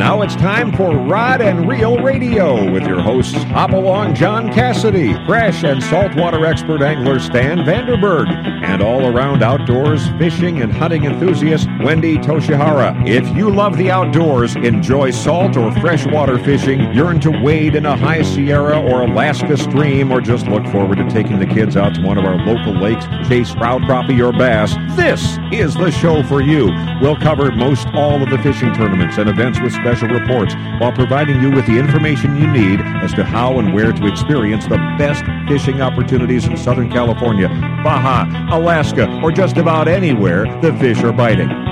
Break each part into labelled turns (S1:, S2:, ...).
S1: now it's time for Rod and Reel Radio with your hosts Hopalong John Cassidy, fresh and saltwater expert angler Stan Vandenberg, and all around outdoors fishing and hunting enthusiast Wendy Toshihara. If you love the outdoors, enjoy salt or freshwater fishing, yearn to wade in a high Sierra or Alaska stream, or just look forward to taking the kids out to one of our local lakes, chase trout, crappie, or bass, this is the show for you. We'll cover most all of the fishing tournaments and events with special reports while providing you with the information you need as to how and where to experience the best fishing opportunities in Southern California, Baja, Alaska, or just about anywhere the fish are biting.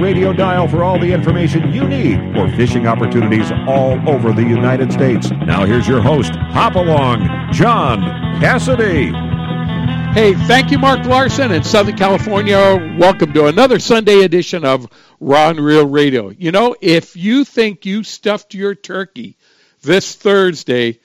S1: radio dial for all the information you need for fishing opportunities all over the United States. Now here's your host, Hop Along, John Cassidy.
S2: Hey, thank you, Mark Larson in Southern California. Welcome to another Sunday edition of Rod and Reel Radio. You know, if you think you stuffed your turkey this Thursday,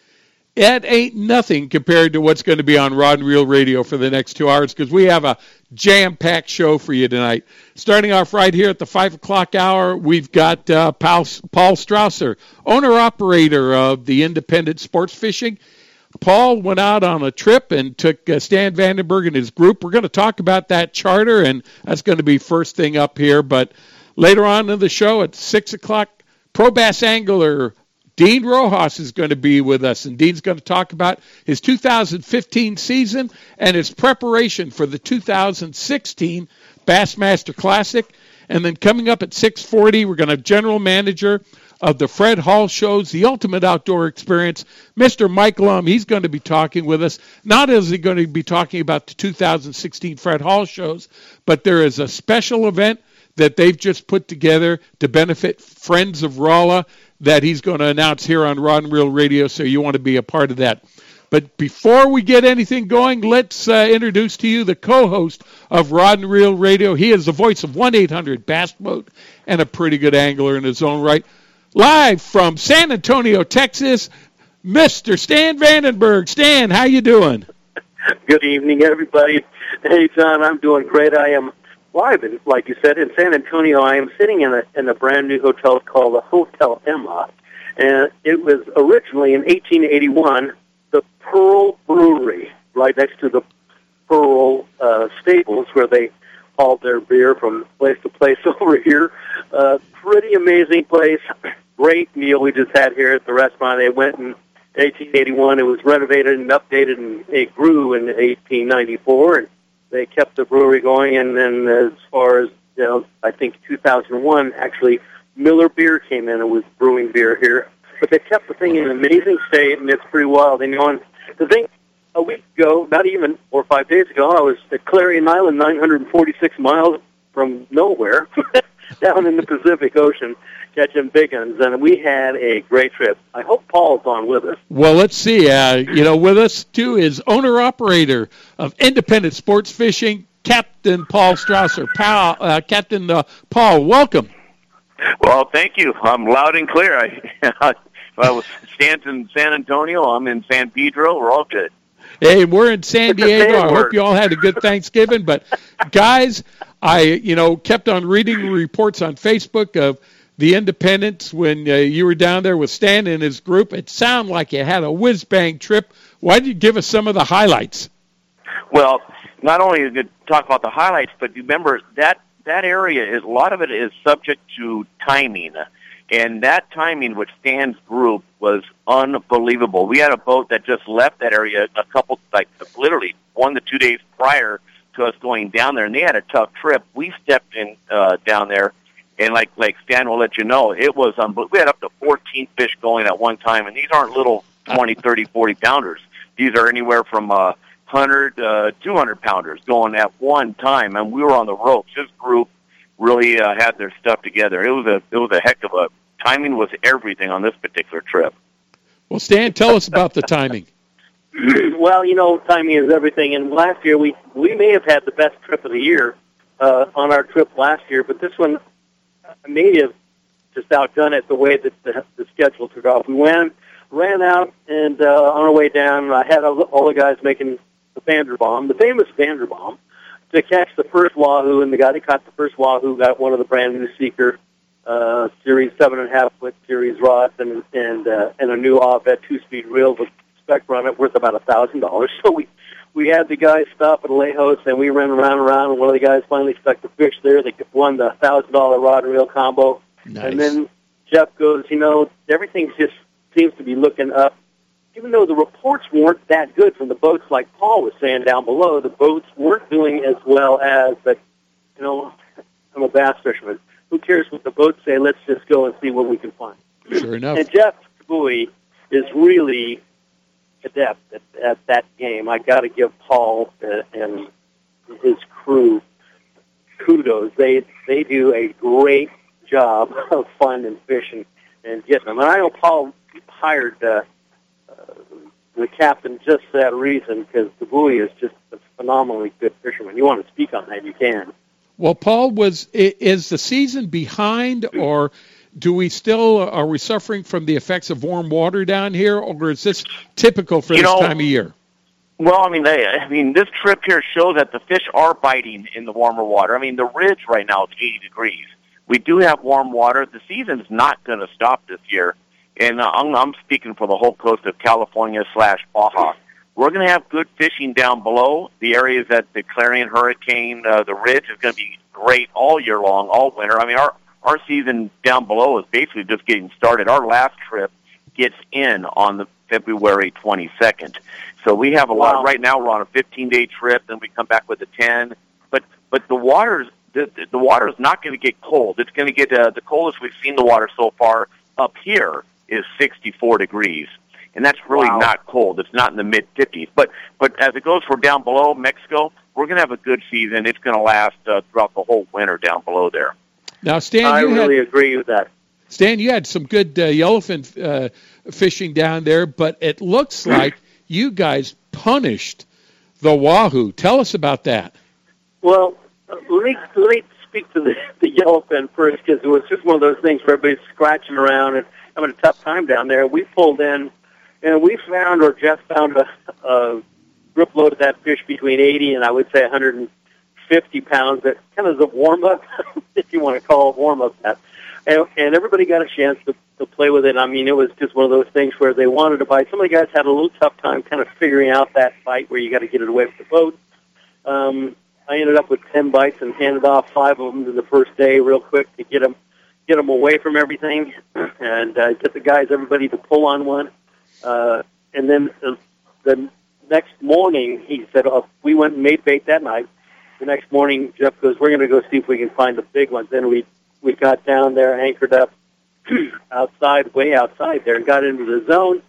S2: it ain't nothing compared to what's going to be on Rod and Reel Radio for the next two hours because we have a jam packed show for you tonight. Starting off right here at the 5 o'clock hour, we've got uh, Paul, Paul Strausser, owner operator of the Independent Sports Fishing. Paul went out on a trip and took uh, Stan Vandenberg and his group. We're going to talk about that charter, and that's going to be first thing up here. But later on in the show at 6 o'clock, Pro Bass Angler Dean Rojas is going to be with us, and Dean's going to talk about his 2015 season and his preparation for the 2016 Bassmaster Classic. And then coming up at 6:40, we're going to have general manager of the Fred Hall shows, the ultimate outdoor experience, Mr. Mike Lum. He's going to be talking with us. Not is he going to be talking about the 2016 Fred Hall shows, but there is a special event that they've just put together to benefit Friends of Rolla that he's going to announce here on Rod and Reel Radio, so you want to be a part of that. But before we get anything going, let's uh, introduce to you the co-host of Rod and Reel Radio. He is the voice of 1-800 Bass Boat and a pretty good angler in his own right. Live from San Antonio, Texas, Mr. Stan Vandenberg. Stan, how you doing?
S3: Good evening, everybody. Hey, John, I'm doing great. I am live, in, like you said, in San Antonio. I am sitting in a in a brand new hotel called the Hotel Emma, and it was originally in 1881 the Pearl Brewery, right next to the Pearl uh, Stables, where they hauled their beer from place to place over here. Uh, pretty amazing place great meal we just had here at the restaurant. They went in 1881. It was renovated and updated, and it grew in 1894. And they kept the brewery going. And then, as far as you know, I think 2001 actually Miller Beer came in and was brewing beer here. But they kept the thing in an amazing state, and it's pretty wild. And you know, and the thing a week ago, not even four or five days ago, I was at Clarion Island, 946 miles from nowhere, down in the Pacific Ocean catching big ones, and we had a great trip. I hope Paul's on with us.
S2: Well, let's see. Uh, you know, with us too is owner operator of Independent Sports Fishing, Captain Paul Strasser. Paul, uh, Captain uh, Paul, welcome.
S4: Well, thank you. I'm loud and clear. I, I was Stanton, San Antonio. I'm in San Pedro. We're all good.
S2: Hey, we're in San Diego. I hope you all had a good Thanksgiving. But guys, I you know kept on reading reports on Facebook of the Independents when uh, you were down there with Stan and his group. It sounded like you had a whiz bang trip. Why don't you give us some of the highlights?
S4: Well, not only you to talk about the highlights, but remember that that area is a lot of it is subject to timing, and that timing with Stan's group was unbelievable. We had a boat that just left that area a couple, like literally one to two days prior to us going down there, and they had a tough trip. We stepped in uh, down there and like like Stan will let you know, it was unbelievable. We had up to 14 fish going at one time, and these aren't little 20, 30, 40 pounders. These are anywhere from uh, 100, uh, 200 pounders going at one time, and we were on the ropes. This group really uh, had their stuff together. It was a it was a heck of a timing was everything on this particular trip.
S2: Well, Stan, tell us about the timing.
S3: well, you know, timing is everything. And last year we we may have had the best trip of the year uh, on our trip last year, but this one may have just outdone it the way that the, the schedule took off. We went, ran out, and uh, on our way down, I had all, all the guys making the Vanderbomb, the famous Vanderbomb, to catch the first Wahoo, and the guy that caught the first Wahoo got one of the brand new Seeker uh, Series seven and a half foot series rods and and uh, and a new Avet two speed reel with spec on it worth about a thousand dollars. So we we had the guys stop at Lejos and we ran around and around and one of the guys finally stuck the fish there. They won the thousand dollar rod and reel combo.
S2: Nice.
S3: And then Jeff goes, you know, everything just seems to be looking up. Even though the reports weren't that good from the boats, like Paul was saying down below, the boats weren't doing as well as. But you know, I'm a bass fisherman. Who cares what the boats say? Let's just go and see what we can find.
S2: Sure enough.
S3: And Jeff Bowie is really adept at, at that game. I got to give Paul and his crew kudos. They they do a great job of finding fish and, and getting them. And I know Paul hired uh, uh, the captain just for that reason because the Bowie is just a phenomenally good fisherman. You want to speak on that, you can.
S2: Well, Paul, was is the season behind, or do we still are we suffering from the effects of warm water down here, or is this typical for
S4: You
S2: this
S4: know,
S2: time of year?
S4: Well, I mean, they, I mean, this trip here shows that the fish are biting in the warmer water. I mean, the ridge right now is 80 degrees. We do have warm water. The season's not going to stop this year, and uh, I'm, I'm speaking for the whole coast of California slash Baja. We're going to have good fishing down below. The areas that the Clarion Hurricane, uh, the ridge is going to be great all year long, all winter. I mean, our our season down below is basically just getting started. Our last trip gets in on the February 22nd. So we have a
S3: Wow.
S4: lot right now. We're on a 15 day trip, then we come back with a 10. But but the water's the, the water is not going to get cold. It's going to get uh, the coldest we've seen the water so far up here is 64 degrees, and that's really
S3: Wow.
S4: not cold. It's not in the mid 50s. But but as it goes for down below Mexico, we're going to have a good season. It's going to last uh, throughout the whole winter down below there.
S2: Now, Stan,
S3: I
S2: you had
S3: really agree with that.
S2: Stan, you had some good uh, yellowfin uh, fishing down there, but it looks like you guys punished the wahoo. Tell us about that.
S3: Well, uh, let me let me speak to the, the yellowfin first because it was just one of those things where everybody's scratching around and having a tough time down there. We pulled in, and we found, or Jeff found, a, a grip load of that fish between 80 and I would say 150 pounds. That kind of is a warm up, if you want to call it warm up. That, and, and everybody got a chance to to play with it. I mean, it was just one of those things where they wanted to bite. Some of the guys had a little tough time kind of figuring out that bite where you got to get it away from the boat. Um, I ended up with ten bites and handed off five of them to the first day real quick to get them get them away from everything and uh, get the guys everybody to pull on one. Uh, and then the, the next morning, he said, oh, we went and made bait that night. The next morning, Jeff goes, we're going to go see if we can find the big ones. Then we we got down there, anchored up outside, way outside there, and got into the zone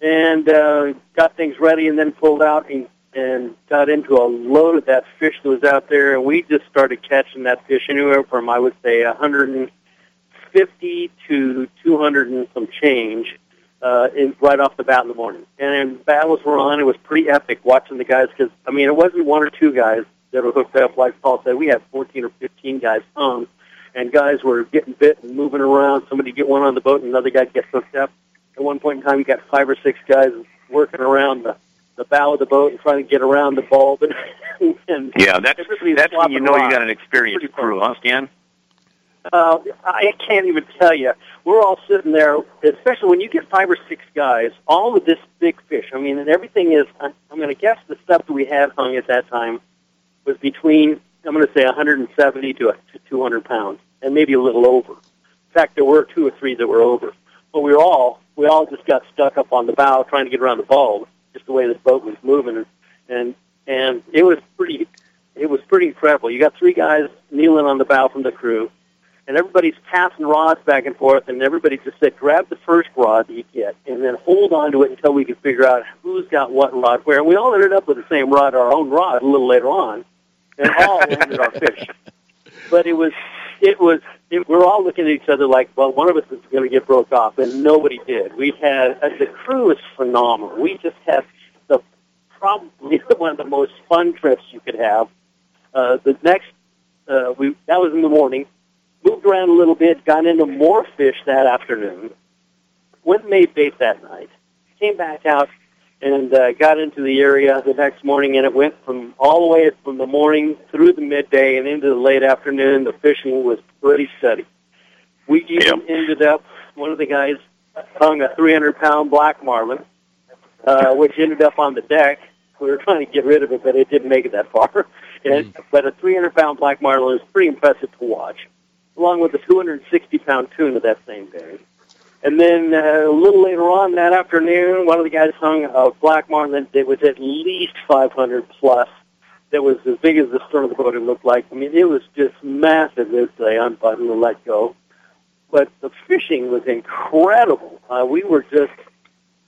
S3: and uh, got things ready, and then pulled out and and got into a load of that fish that was out there, and we just started catching that fish anywhere from I would say 150 to 200 and some change uh, in, right off the bat in the morning. And then battles were on. It was pretty epic watching the guys because I mean it wasn't one or two guys that were hooked up. Like Paul said, we had 14 or 15 guys hung, and guys were getting bit and moving around. Somebody get one on the boat, and another guy gets hooked up. At one point in time, you got five or six guys working around the the bow of the boat and trying to get around the bulb. And, and
S4: Yeah, that's that's when you know you got an experienced crew, huh, Stan?
S3: Uh, I can't even tell you. We're all sitting there, especially when you get five or six guys, all of this big fish. I mean, and everything is. I'm going to guess the stuff that we had hung at that time was between. I'm going to say 170 to, to 200 pounds, and maybe a little over. In fact, there were two or three that were over. But we were all we all just got stuck up on the bow trying to get around the bulb, just the way this boat was moving, and and and it was pretty. It was pretty incredible. You got three guys kneeling on the bow from the crew and everybody's passing rods back and forth, and everybody just said, grab the first rod that you get, and then hold on to it until we can figure out who's got what rod where. And we all ended up with the same rod, our own rod, a little later on, and all landed our fish. But it was it was. It, we're all looking at each other like, well, one of us is going to get broke off, and nobody did. We had uh, the crew was phenomenal. We just had the probably one of the most fun trips you could have. Uh, the next, uh, we that was in the morning. Moved around a little bit, got into more fish that afternoon. Went and made bait that night. Came back out and uh, got into the area the next morning, and it went from all the way from the morning through the midday and into the late afternoon. The fishing was pretty steady. We even
S4: Yep.
S3: ended up one of the guys hung a 300 pound black marlin, uh, which ended up on the deck. We were trying to get rid of it, but it didn't make it that far. And, But a 300 pound black marlin is pretty impressive to watch, along with a 260 pound tuna that same day. And then uh, a little later on that afternoon, one of the guys hung a black marlin that was at least 500 plus. That was as big as the stern of the boat. It looked like. I mean, it was just massive as they unbuttoned and let go. But the fishing was incredible. Uh, we were just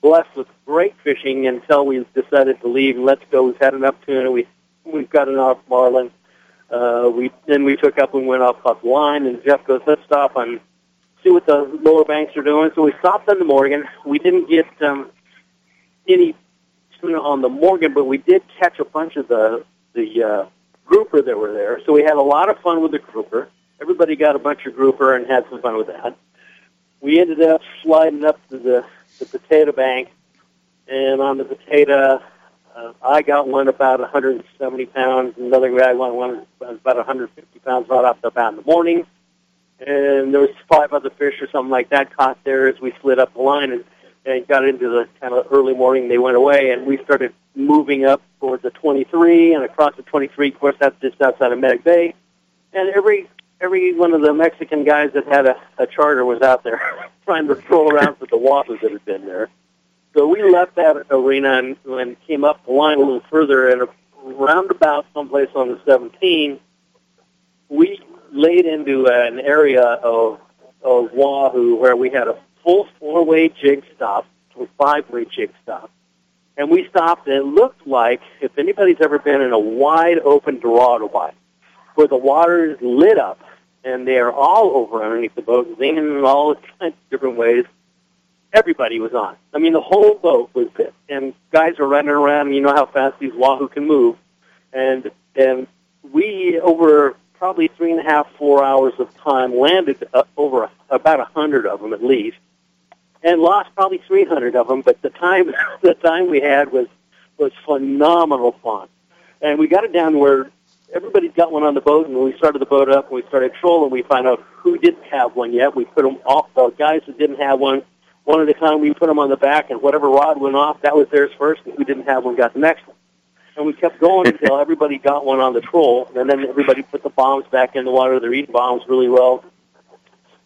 S3: blessed with great fishing until we decided to leave. Let's go. We've had enough tuna. We we've got enough marlin. Uh, we then we took up and went off the line, and Jeff goes, "Let's stop and see what the lower banks are doing." So we stopped on the Morgan. We didn't get um, any tuna on the Morgan, but we did catch a bunch of the the uh, grouper that were there. So we had a lot of fun with the grouper. Everybody got a bunch of grouper and had some fun with that. We ended up sliding up to the, the potato bank, and on the potato, uh, I got one about 170 pounds. Another guy got one about 150 pounds right off the bat in the morning. And there was five other fish or something like that caught there as we slid up the line and, and got into the kind of early morning. They went away, and we started moving up towards the 23 and across the 23. Of course, that's just outside of Mag Bay. And every every one of the Mexican guys that had a, a charter was out there trying to troll around for the wahoos that had been there. So we left that arena and, and came up the line a little further, and around about someplace on the 17, we laid into an area of of Wahoo where we had a full four-way jig stop, or five-way jig stop, and we stopped. And it looked like if anybody's ever been in a wide open Dorado bite, where the water is lit up and they are all over underneath the boat, zinging in all kinds of different ways. Everybody was on. I mean, the whole boat was bit, and guys were running around. And you know how fast these wahoo can move, and and we over probably three and a half, four hours of time landed uh, over about a hundred of them at least, and lost probably three hundred of them. But the time the time we had was was phenomenal fun, and we got it down where everybody's got one on the boat, and we started the boat up and we started trolling, we find out who didn't have one yet. We put them off. The guys that didn't have one, one at a time, we put them on the back, and whatever rod went off, that was theirs first, and who didn't have one got the next one. And we kept going until everybody got one on the troll, and then everybody put the bombs back in the water. They're eating bombs really well.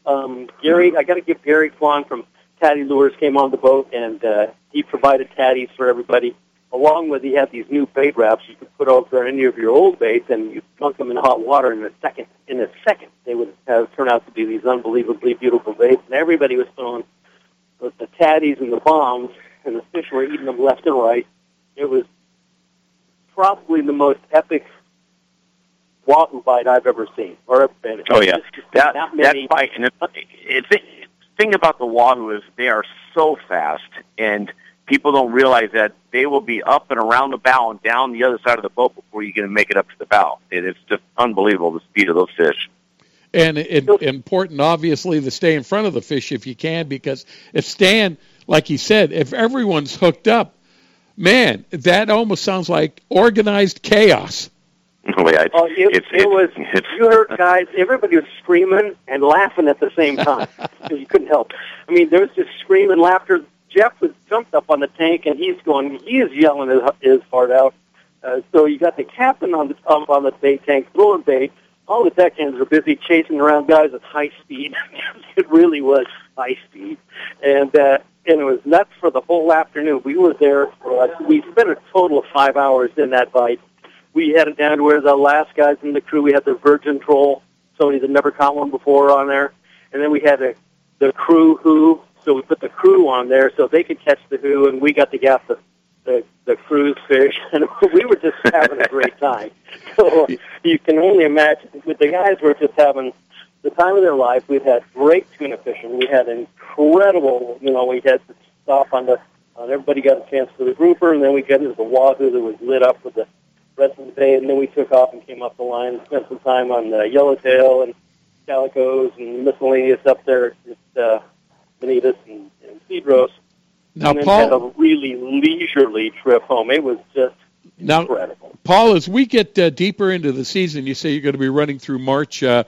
S3: Um, Gary, I got to give Gary Kwan from Tady Lures came on the boat, and uh, he provided Tadys for everybody. Along with he had these new bait wraps you could put over any of your old baits, and you dunk them in hot water in a second. In a second, they would have turned out to be these unbelievably beautiful baits, and everybody was throwing the, the Tadys and the bombs, and the fish were eating them left and right. It was probably the most epic wahoo bite I've ever seen or ever been.
S4: Oh yeah, that
S3: that many.
S4: that bite. And it, it, thing about the wahoo is they are so fast, and people don't realize that they will be up and around the bow and down the other side of the boat before you can make it up to the bow. It, it's just unbelievable the speed of those fish.
S2: And it, important, obviously, to stay in front of the fish if you can, because if Stan, like he said, if everyone's hooked up, man, that almost sounds like organized chaos.
S4: Oh, yeah, it's,
S3: Oh, it,
S4: it's,
S3: it
S4: it's,
S3: was.
S4: it's,
S3: you heard guys. Everybody was screaming and laughing at the same time. you couldn't help. I mean, there was just screaming laughter. Jeff was jumped up on the tank and he's going. He is yelling his, his heart out. Uh, so you got the captain on the up on the bait tank throwing bait. All the deckhands are busy chasing around guys at high speed. it really was high speed, and uh, and it was nuts for the whole afternoon. We were there for uh, we spent a total of five hours in that bite we headed down to where the last guys in the crew, we had the Virgin Troll, somebody that never caught one before on there. And then we had the, the crew who, so we put the crew on there so they could catch the who, and we got to get the, the, the crew's fish. And we were just having a great time. So you can only imagine, with the guys were just having the time of their life. We've had great tuna fishing. We had incredible, you know, we had to stop on the, on everybody got a chance for the grouper, and then we got into the wahoo that was lit up with the rest of the day, and then we took off and came up the line and spent some time on the yellowtail and calicos and miscellaneous up there at uh, Bonitas and, and Cedros.
S2: Now,
S3: and then
S2: Paul,
S3: had a really leisurely trip home. It was just
S2: now,
S3: incredible.
S2: Paul, as we get uh, deeper into the season, you say you're going to be running through March. Uh,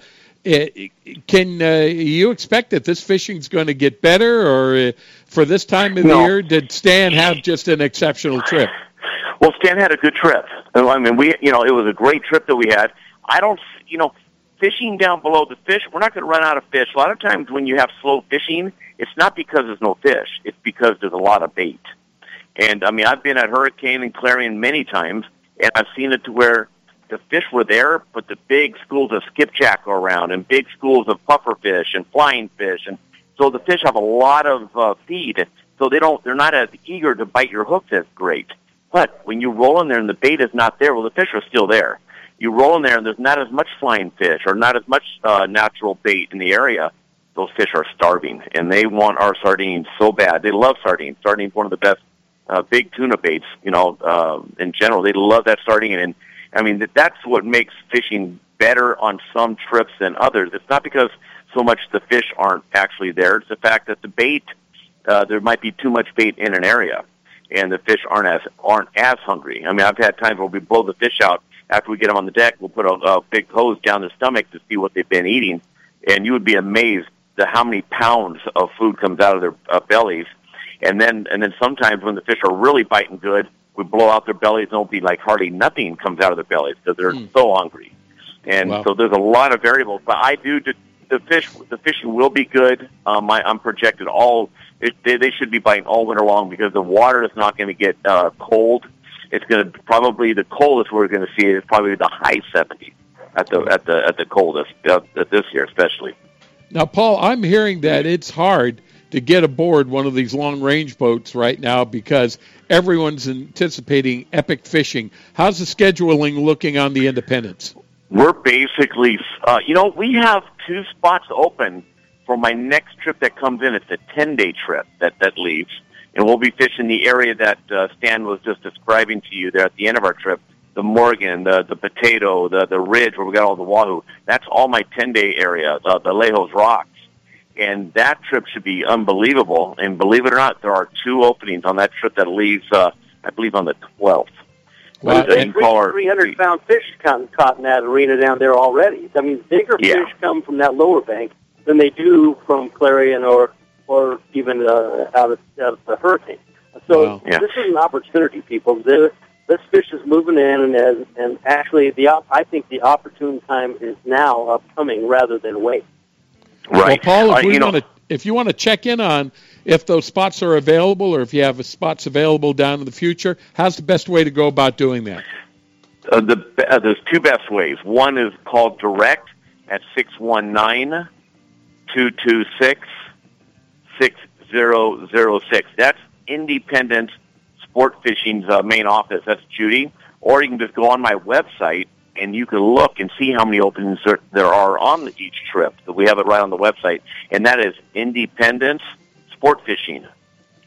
S2: eh, can uh, you expect that this fishing's going to get better, or uh, for this time of
S4: No.
S2: the year, did Stan have just an exceptional trip?
S4: Well, Stan had a good trip. I mean, we, you know, it was a great trip that we had. I don't, you know, fishing down below the fish, we're not going to run out of fish. A lot of times when you have slow fishing, it's not because there's no fish. It's because there's a lot of bait. And I mean, I've been at Hurricane and Clarion many times, and I've seen it to where the fish were there, but the big schools of skipjack are around, and big schools of pufferfish and flying fish, and so the fish have a lot of uh, feed, so they don't, they're not as eager to bite your hooks as great. But when you roll in there and the bait is not there, well, the fish are still there. You roll in there and there's not as much flying fish or not as much uh, natural bait in the area. Those fish are starving, and they want our sardines so bad. They love sardines. Sardines one of the best uh, big tuna baits. You know, uh, in general, they love that sardine, and I mean that that's what makes fishing better on some trips than others. It's not because so much the fish aren't actually there. It's the fact that the bait uh, there might be too much bait in an area, and the fish aren't as aren't as hungry. I mean, I've had times where we blow the fish out after we get them on the deck. We'll put a, a big hose down their stomach to see what they've been eating, and you would be amazed at how many pounds of food comes out of their uh, bellies. And then and then sometimes when the fish are really biting good, we blow out their bellies, and it'll be like hardly nothing comes out of their bellies because they're
S2: Hmm.
S4: so hungry. And
S2: Wow.
S4: so there's a lot of variables, but I do the fish. The fishing will be good. Um, I, I'm projected all. It, they, they should be biting all winter long because the water is not going to get uh, cold. It's going to probably the coldest we're going to see is probably the high 70s at the at the at the coldest uh, this year, especially.
S2: Now, Paul, I'm hearing that it's hard to get aboard one of these long range boats right now because everyone's anticipating epic fishing. How's the scheduling looking on the Independence?
S4: We're basically, uh, you know, we have two spots open for my next trip that comes in. It's a 10 day trip that, that leaves. And we'll be fishing the area that uh, Stan was just describing to you there at the end of our trip. The Morgan, the, the Potato, the, the Ridge where we got all the Wahoo. That's all my 10 day area, the, the Lejos Rocks. And that trip should be unbelievable. And believe it or not, there are two openings on that trip that leaves, uh, I believe, on the 12th.
S2: Wow,
S4: There's
S2: and-
S4: thing
S3: 300 pound fish caught, caught in that arena down there already. I mean, bigger
S4: Yeah.
S3: fish come from that lower bank than they do from Clarion or or even uh, out of out of the hurricane. So
S2: Wow.
S4: Yeah.
S3: this is an opportunity, people. The, this fish is moving in, and and, and actually, the op- I think the opportune time is now upcoming rather than wait.
S4: Right.
S2: Well, Paul, if,
S4: Uh,
S2: we
S4: you know,
S2: want to, if you want to check in on if those spots are available or if you have spots available down in the future, how's the best way to go about doing that?
S4: Uh, the uh, there's two best ways. One is called direct at six one nine two two six six zero zero six. That's Independent Sport Fishing's uh, main office. That's Judy. Or you can just go on my website and you can look and see how many openings there, there are on each trip. We have it right on the website, and that is Independence Sport Fishing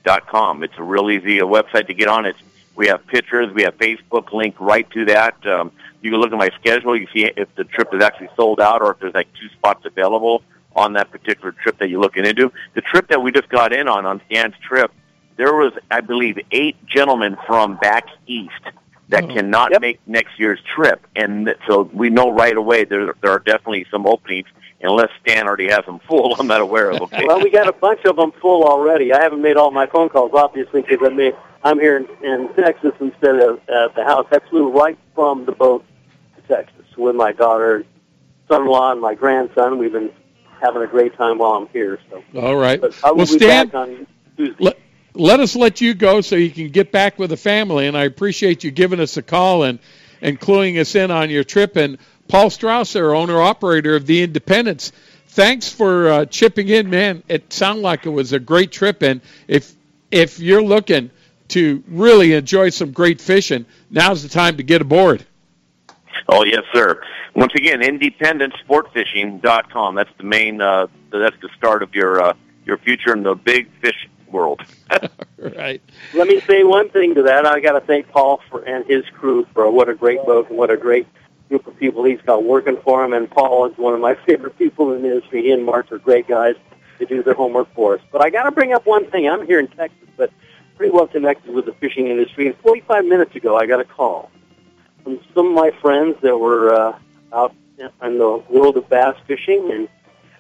S4: dot com. It's a real easy uh, website to get on. It's we have pictures, we have Facebook link right to that. Um, you can look at my schedule. You see if the trip is actually sold out or if there's like two spots available on that particular trip that you're looking into. The trip that we just got in on on Stan's trip, there was I believe eight gentlemen from back east that
S2: Oh.
S4: cannot
S3: Yep.
S4: make next year's trip, and so we know right away there there are definitely some openings. Unless Stan already has them full, I'm not aware of. Okay.
S3: Well, we got a bunch of them full already. I haven't made all my phone calls, obviously, because I'm, I'm here in, in Texas instead of at the house. I flew right from the boat to Texas with my daughter, son-in-law, and my grandson. We've been having a great time while I'm here. So,
S2: All right.
S3: but I will
S2: Well,
S3: be
S2: Stan,
S3: back on Tuesday.
S2: let, let us let you go so you can get back with the family. And I appreciate you giving us a call and, and cluing us in on your trip. And Paul Strausser, owner operator of the Independence, thanks for uh, chipping in, man. It sounded like it was a great trip. And if if you're looking to really enjoy some great fishing, now's the time to get aboard.
S4: Oh yes, sir. Once again, independentsportfishing.com. That's the main. Uh, that's the start of your uh, your future in the big fish world.
S2: right.
S3: Let me say one thing to that. I got to thank Paul for and his crew for what a great boat and what a great group of people he's got working for him. And Paul is one of my favorite people in the industry. He and Mark are great guys. They do their homework for us. But I got to bring up one thing. I'm here in Texas, but pretty well connected with the fishing industry. And 45 minutes ago, I got a call from some of my friends that were uh, out in the world of bass fishing. And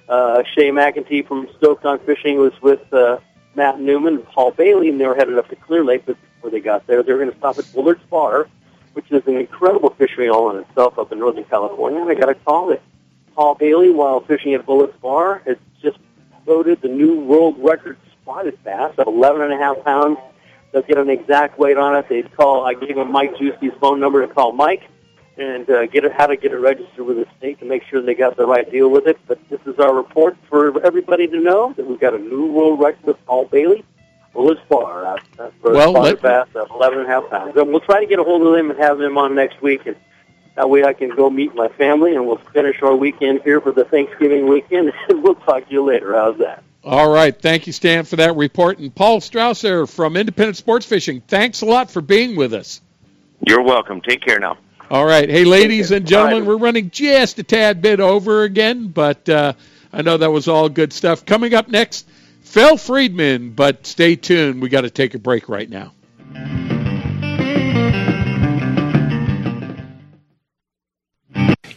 S3: uh, Shay McEntee from Stoked on Fishing was with uh, Matt Newman and Paul Bailey, and they were headed up to Clear Lake. But before they got there, they were going to stop at Bullard's Bar, which is an incredible fishery all in itself up in Northern California. And I got a call that Paul Bailey, while fishing at Bullard's Bar, has just voted the new world record spotted bass of 11 and a half pounds. They'll get an exact weight on it. They'd call. I gave him Mike Juicy's phone number to call Mike and uh, get it, how to get it registered with the state to make sure they got the right deal with it. But this is our report for everybody to know that we've got a new world record with Paul Bailey. Well, it's far. Uh, for
S2: well,
S3: let, bass of 11 and a half pounds. And we'll try to get a hold of him and have him on next week. And that way I can go meet my family and we'll finish our weekend here for the Thanksgiving weekend. And we'll talk to you later. How's that?
S2: All right. Thank you, Stan, for that report. And Paul Strausser from Independent Sports Fishing, thanks a lot for being with us.
S4: You're welcome. Take care now.
S2: All right. Hey, ladies and gentlemen, we're running just a tad bit over again, but uh, I know that was all good stuff. Coming up next, Phil Friedman, but stay tuned. We got to take a break right now.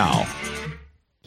S5: now.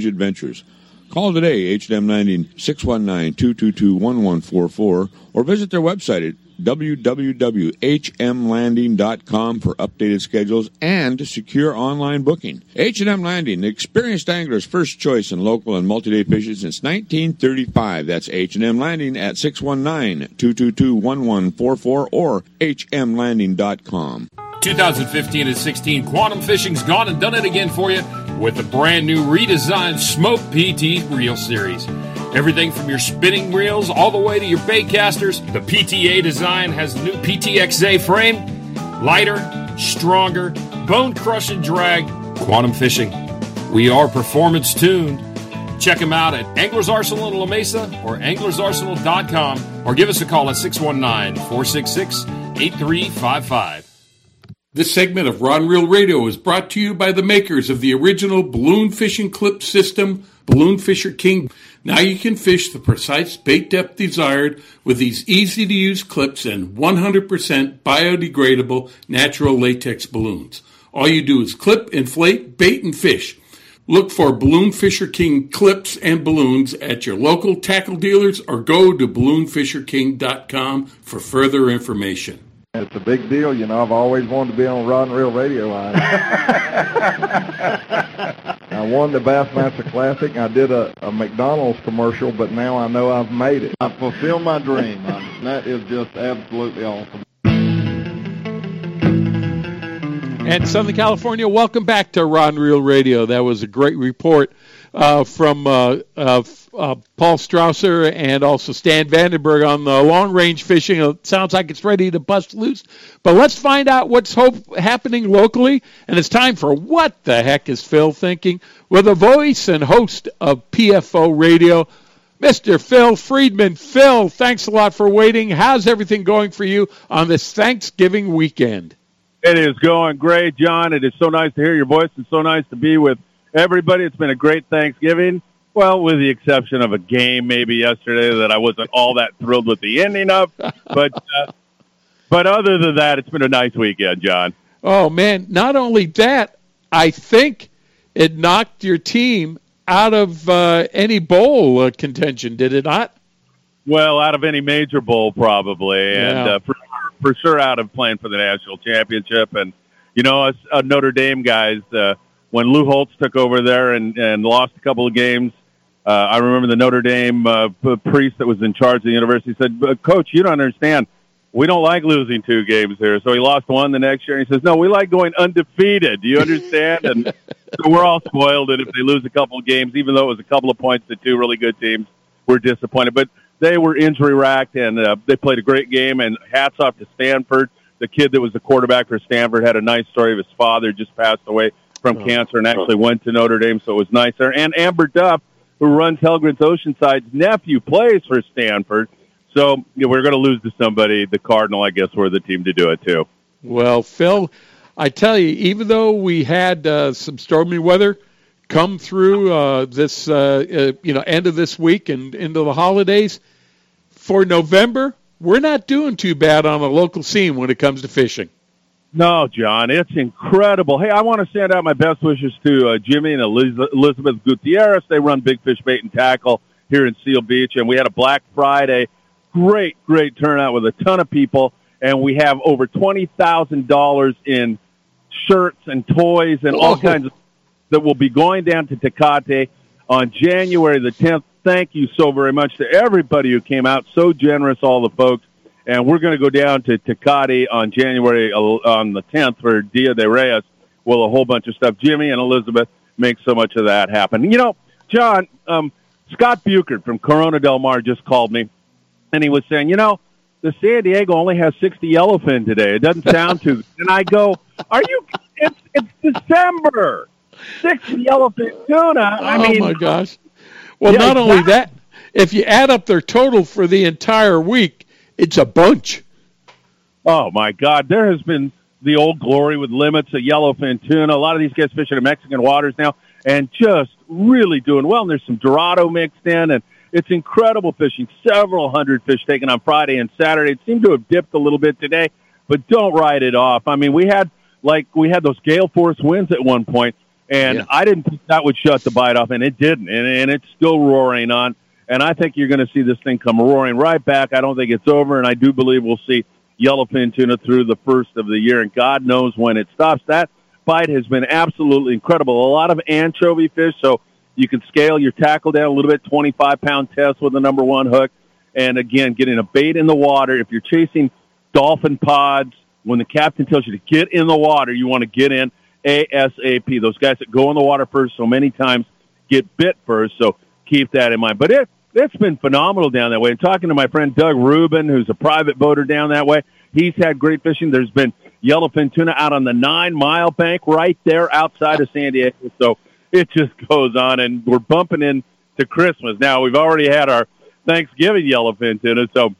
S6: range adventures. Call today, H&M Landing 619-222-1144, or visit their website at www.hmlanding.com for updated schedules and secure online booking. H&M Landing, the experienced angler's first choice in local and multi-day fishing since 1935. That's H&M Landing at 619-222-1144 or hmlanding.com.
S7: 2015 and 16, Quantum Fishing's gone and done it again for you with the brand new redesigned Smoke PT Reel Series. Everything from your spinning reels all the way to your bait casters, the PTA design has the new PTXA frame, lighter, stronger, bone crushing drag, Quantum Fishing. We are performance tuned. Check them out at Anglers Arsenal in La Mesa or anglersarsenal.com or give us a call at 619 466 8355.
S2: This segment of Rod and Reel Radio is brought to you by the makers of the original balloon fishing clip system, Balloon Fisher King. Now you can fish the precise bait depth desired with these easy to use clips and 100% biodegradable natural latex balloons. All you do is clip, inflate, bait, and fish. Look for Balloon Fisher King clips and balloons at your local tackle dealers or go to balloonfisherking.com for further information.
S8: It's a big deal, you know. I've always wanted to be on Rod and Reel Radio. I, I won the Bassmaster Classic. I did a, a McDonald's commercial, but now I know I've made it. I fulfilled my dream. I, that is just absolutely awesome.
S2: And Southern California, welcome back to Rod and Reel Radio. That was a great report uh, from uh, uh, uh, Paul Strausser and also Stan Vandenberg on the long range fishing. It sounds like it's ready to bust loose. But let's find out what's hope, happening locally. And it's time for What the Heck is Phil Thinking? with a voice and host of PFO Radio, Mr. Phil Friedman. Phil, thanks a lot for waiting. How's everything going for you on this Thanksgiving weekend?
S9: It is going great, John. It is so nice to hear your voice and so nice to be with everybody. It's been a great Thanksgiving. Well, with the exception of a game maybe yesterday that I wasn't all that thrilled with the ending of, but uh, but other than that, it's been a nice weekend, John.
S2: Oh man! Not only that, I think it knocked your team out of uh, any bowl uh, contention. Did it not?
S9: Well, out of any major bowl, probably, yeah. and uh, for for sure out of playing for the national championship. And you know, us uh, Notre Dame guys, uh, when Lou Holtz took over there and and lost a couple of games, uh, I remember the Notre Dame uh, priest that was in charge of the university said, "Coach, you don't understand." We don't like losing two games here. So he lost one the next year, and he says, "No, we like going undefeated." Do you understand? and so we're all spoiled. And if they lose a couple of games, even though it was a couple of points to two really good teams, we're disappointed. But they were injury racked and uh, they played a great game. And hats off to Stanford. The kid that was the quarterback for Stanford had a nice story of his father just passed away from oh. cancer and actually went to Notre Dame, so it was nice there. And Amber Duff, who runs Helgren's Oceanside's nephew, plays for Stanford. So you know, we're going to lose to somebody. The Cardinal, I guess, were the team to do it too.
S2: Well, Phil, I tell you, even though we had uh, some stormy weather come through uh, this, uh, uh you know, end of this week and into the holidays, for November, we're not doing too bad on a local scene when it comes to fishing.
S9: No, John, it's incredible. Hey, I want to send out my best wishes to uh, Jimmy and Elizabeth Gutierrez. They run Big Fish Bait and Tackle here in Seal Beach, and we had a Black Friday. Great, great turnout with a ton of people, and we have over twenty thousand dollars in shirts and toys and all kinds of that will be going down to Tecate on January the tenth thank you so very much to everybody who came out. So generous, all the folks. And we're going to go down to Tecate on January on the 10th for Dia de Reyes. Well, a whole bunch of stuff. Jimmy and Elizabeth make so much of that happen. You know, John, um, Scott Buchert from Corona Del Mar just called me, and he was saying, you know, the San Diego only has 60 yellowfin today. It doesn't sound too. And I go, are you? It's it's December. 60 yellowfin tuna. I
S2: oh
S9: mean,
S2: my gosh. Well, yeah, not exactly. only that, if you add up their total for the entire week, it's a bunch.
S9: Oh my God! There has been the old glory with limits of yellowfin tuna. A lot of these guys fishing in Mexican waters now, and just really doing well. And there's some Dorado mixed in, and it's incredible fishing. Several hundred fish taken on Friday and Saturday. It seemed to have dipped a little bit today, but don't write it off. I mean, we had like we had those gale force winds at one point, and yeah. I didn't think that would shut the bite off, and it didn't. And, and it's still roaring on. And I think you're going to see this thing come roaring right back. I don't think it's over, and I do believe we'll see yellowfin tuna through the first of the year, and God knows when it stops. That bite has been absolutely incredible. A lot of anchovy fish, so you can scale your tackle down a little bit, 25 pound test with the number one hook. And again, getting a bait in the water. If you're chasing dolphin pods, when the captain tells you to get in the water, you want to get in ASAP. Those guys that go in the water first so many times get bit first, so keep that in mind. But it, it's been phenomenal down that way. And talking to my friend Doug Rubin, who's a private boater down that way, he's had great fishing. There's been yellowfin tuna out on the nine mile bank right there outside of San Diego. So it just goes on, and we're bumping into Christmas. Now, we've already had our Thanksgiving yellowfin tuna, so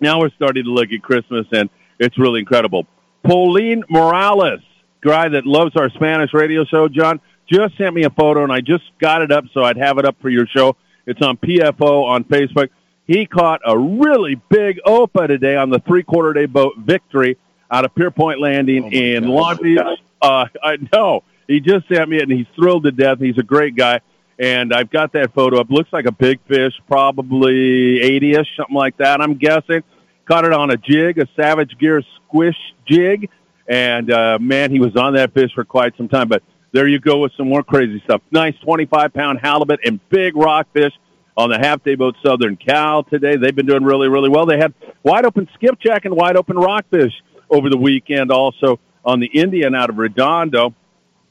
S9: now we're starting to look at Christmas, and it's really incredible. Pauline Morales guy that loves our Spanish radio show, John, just sent me a photo, and I just got it up so I'd have it up for your show. It's on PFO on Facebook. He caught a really big opah today on the three-quarter day boat Victory out of Pierpoint Landing oh in Long Beach. Uh, I know. He just sent me it, and he's thrilled to death. He's a great guy, and I've got that photo up. Looks like a big fish, probably 80-ish, something like that, I'm guessing. Caught it on a jig, a Savage Gear squish jig, and, uh, man, he was on that fish for quite some time. But there you go with some more crazy stuff. Nice 25-pound halibut and big rockfish on the half-day boat Southern Cal today. They've been doing really, really well. They had wide-open skipjack and wide-open rockfish over the weekend also on the Indian out of Redondo.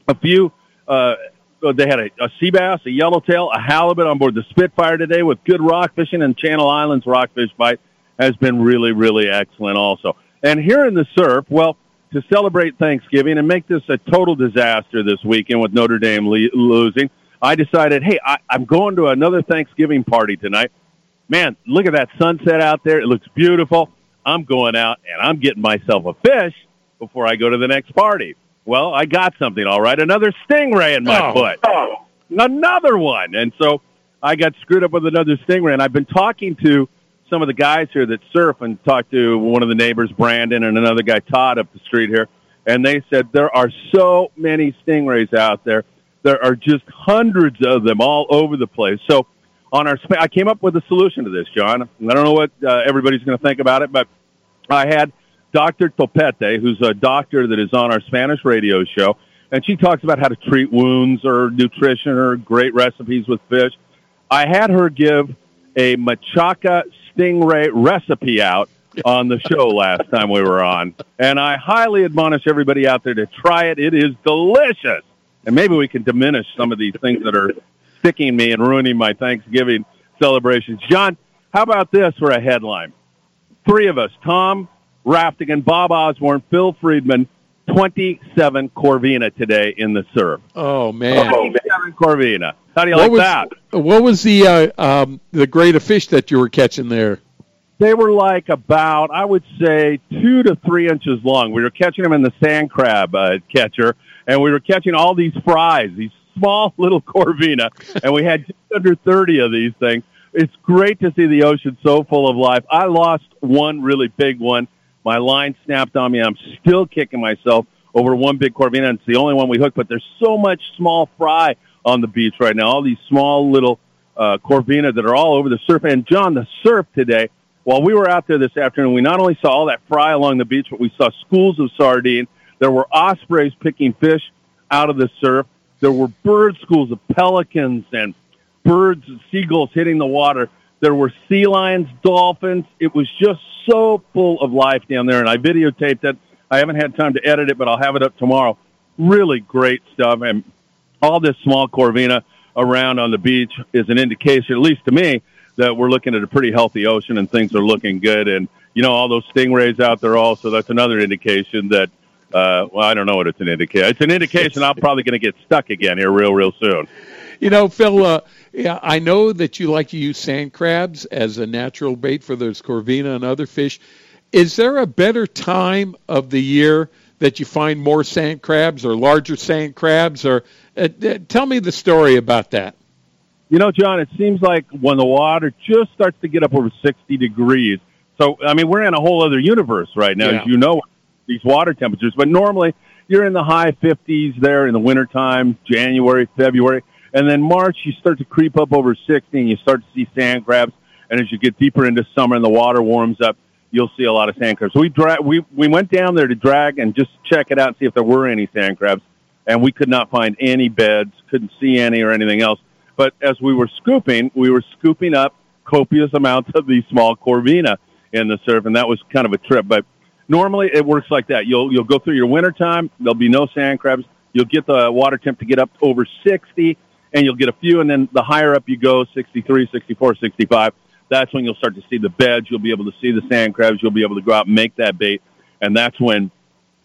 S9: A few, uh, they had a, a sea bass, a yellowtail, a halibut on board the Spitfire today with good rock fishing and Channel Islands rockfish bite has been really, really excellent also. And here in the surf, well, to celebrate Thanksgiving and make this a total disaster this weekend with Notre Dame le- losing, I decided, hey, I, I'm going to another Thanksgiving party tonight. Man, look at that sunset out there. It looks beautiful. I'm going out and I'm getting myself a fish before I go to the next party. Well, I got something, all right. Another stingray in my
S2: Oh.
S9: foot. Another one. And so I got screwed up with another stingray. And I've been talking to some of the guys here that surf and talked to one of the neighbors, Brandon, and another guy, Todd, up the street here. And they said there are so many stingrays out there. There are just hundreds of them all over the place. So on our, I came up with a solution to this, John. I don't know what uh, everybody's going to think about it, but I had Dr. Topete, who's a doctor that is on our Spanish radio show, and she talks about how to treat wounds or nutrition or great recipes with fish. I had her give a machaca stingray recipe out on the show last time we were on, and I highly admonish everybody out there to try it. It is delicious, and maybe we can diminish some of these things that are sticking me and ruining my Thanksgiving celebrations. John, how about this for a headline? Three of us, Tom Raftigan, Bob Osborne, Phil Friedman, 27 Corvina today in the surf.
S2: Oh man.
S9: 27 Corvina. How do you
S2: What
S9: like
S2: was,
S9: that?
S2: What was the uh, um, the grade of fish that you were catching there?
S9: They were like about, I would say, two to three inches long. We were catching them in the sand crab uh, catcher, and we were catching all these fries, these small little Corvina, and we had just under 30 of these things. It's great to see the ocean so full of life. I lost one really big one. My line snapped on me. I'm still kicking myself over one big Corvina. It's the only one we hooked, but there's so much small fry on the beach right now. All these small little uh, Corvina that are all over the surf. And John, the surf today, while we were out there this afternoon, we not only saw all that fry along the beach, but we saw schools of sardine. There were ospreys picking fish out of the surf. There were bird schools of pelicans and birds and seagulls hitting the water. There were sea lions, dolphins. It was just so full of life down there, and I videotaped it. I haven't had time to edit it, but I'll have it up tomorrow. Really great stuff, and all this small Corvina around on the beach is an indication, at least to me, that we're looking at a pretty healthy ocean and things are looking good. And you know, all those stingrays out there also. That's another indication that. Uh, well, I don't know what it's an indication. It's an indication I'm probably going to get stuck again here real, real soon.
S2: You know, Phil, uh, yeah, I know that you like to use sand crabs as a natural bait for those corvina and other fish. Is there a better time of the year that you find more sand crabs or larger sand crabs? Or uh, uh, tell me the story about that.
S9: You know, John, it seems like when the water just starts to get up over 60 degrees. So, I mean, we're in a whole other universe right now,
S2: Yeah.
S9: as you know, these water temperatures. But normally, you're in the high 50s there in the wintertime, January, February. And then March, you start to creep up over 60 and you start to see sand crabs. And as you get deeper into summer and the water warms up, you'll see a lot of sand crabs. So we, dra- we, we went down there to drag and just check it out and see if there were any sand crabs. And we could not find any beds, couldn't see any or anything else. But as we were scooping, we were scooping up copious amounts of these small corvina in the surf, and that was kind of a trip. But normally it works like that. You'll you'll go through your winter time. There'll be no sand crabs. You'll get the water temp to get up over 60, and you'll get a few. And then the higher up you go, 63, 64, 65, that's when you'll start to see the beds. You'll be able to see the sand crabs. You'll be able to go out and make that bait, and that's when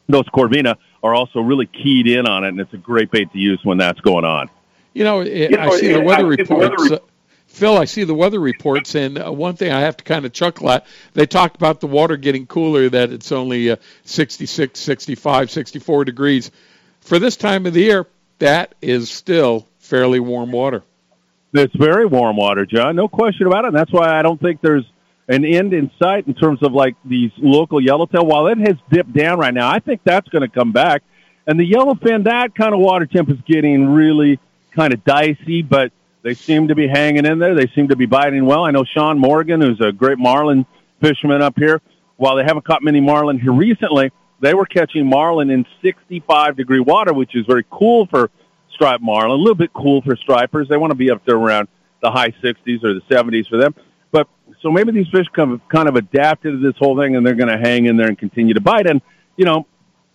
S9: those corvina are also really keyed in on it, and it's a great bait to use when that's going on.
S2: You know, it,
S9: know,
S2: I see the weather
S9: I see the weather
S2: reports. Uh, Phil, I see the weather reports, and uh, one thing I have to kind of chuckle at, they talked about the water getting cooler, that it's only uh, 66, 65, 64 degrees. For this time of the year, that is still fairly warm water.
S9: It's very warm water, John. No question about it. And that's why I don't think there's an end in sight in terms of like these local yellowtail. While it has dipped down right now, I think that's going to come back. And the yellowfin, that kind of water temp is getting really kind of dicey, but they seem to be hanging in there. They seem to be biting well. I know Sean Morgan, who's a great marlin fisherman up here, while they haven't caught many marlin here recently, they were catching marlin in 65 degree water, which is very cool for striped marlin, a little bit cool for stripers. They want to be up there around the high 60s or the 70s for them. But so maybe these fish come, kind of adapted to this whole thing and they're going to hang in there and continue to bite. And, you know,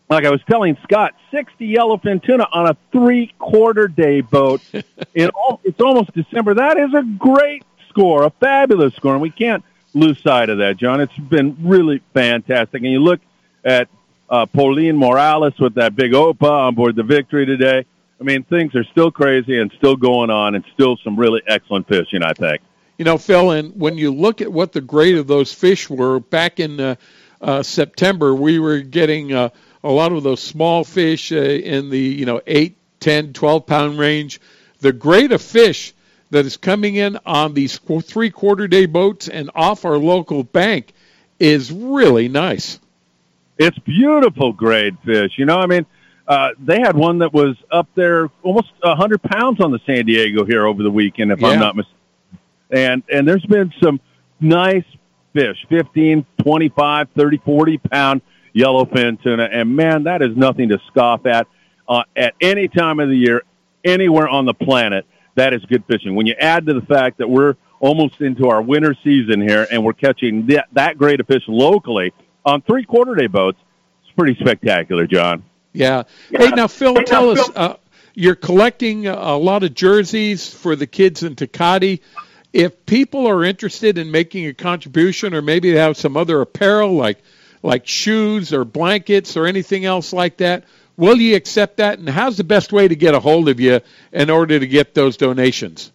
S9: like I was telling Scott, 60 yellowfin tuna on a three quarter day boat. in all, it's almost December. That is a great score, a fabulous score. And we can't lose sight of that, John. It's been really fantastic. And you look at uh, Pauline Morales with that big opah on board the Victory today. I mean, things are still crazy and still going on, and still some really excellent fishing. I think.
S2: You know, Phil, and when you look at what the grade of those fish were back in uh, uh, September, we were getting uh, a lot of those small fish uh, in the you know eight, ten, twelve pound range. The grade of fish that is coming in on these three quarter day boats and off our local bank is really nice.
S9: It's beautiful grade fish. You know, I mean, uh, they had one that was up there almost a hundred pounds on the San Diego here over the weekend, if yeah. I'm not mistaken. And and there's been some nice fish, 15, 25, 30, 40 pound yellowfin tuna, and man, that is nothing to scoff at uh, at any time of the year, anywhere on the planet. That is good fishing. When you add to the fact that we're almost into our winter season here, and we're catching that, that great of fish locally on three quarter day boats, it's pretty spectacular, John.
S2: Yeah. Hey, now Phil, hey, tell now, us. Phil. Uh, you're collecting a lot of jerseys for the kids in Tecate. If people are interested in making a contribution, or maybe they have some other apparel like like shoes or blankets or anything else like that, will you accept that? And how's the best way to get a hold of you in order to get those donations?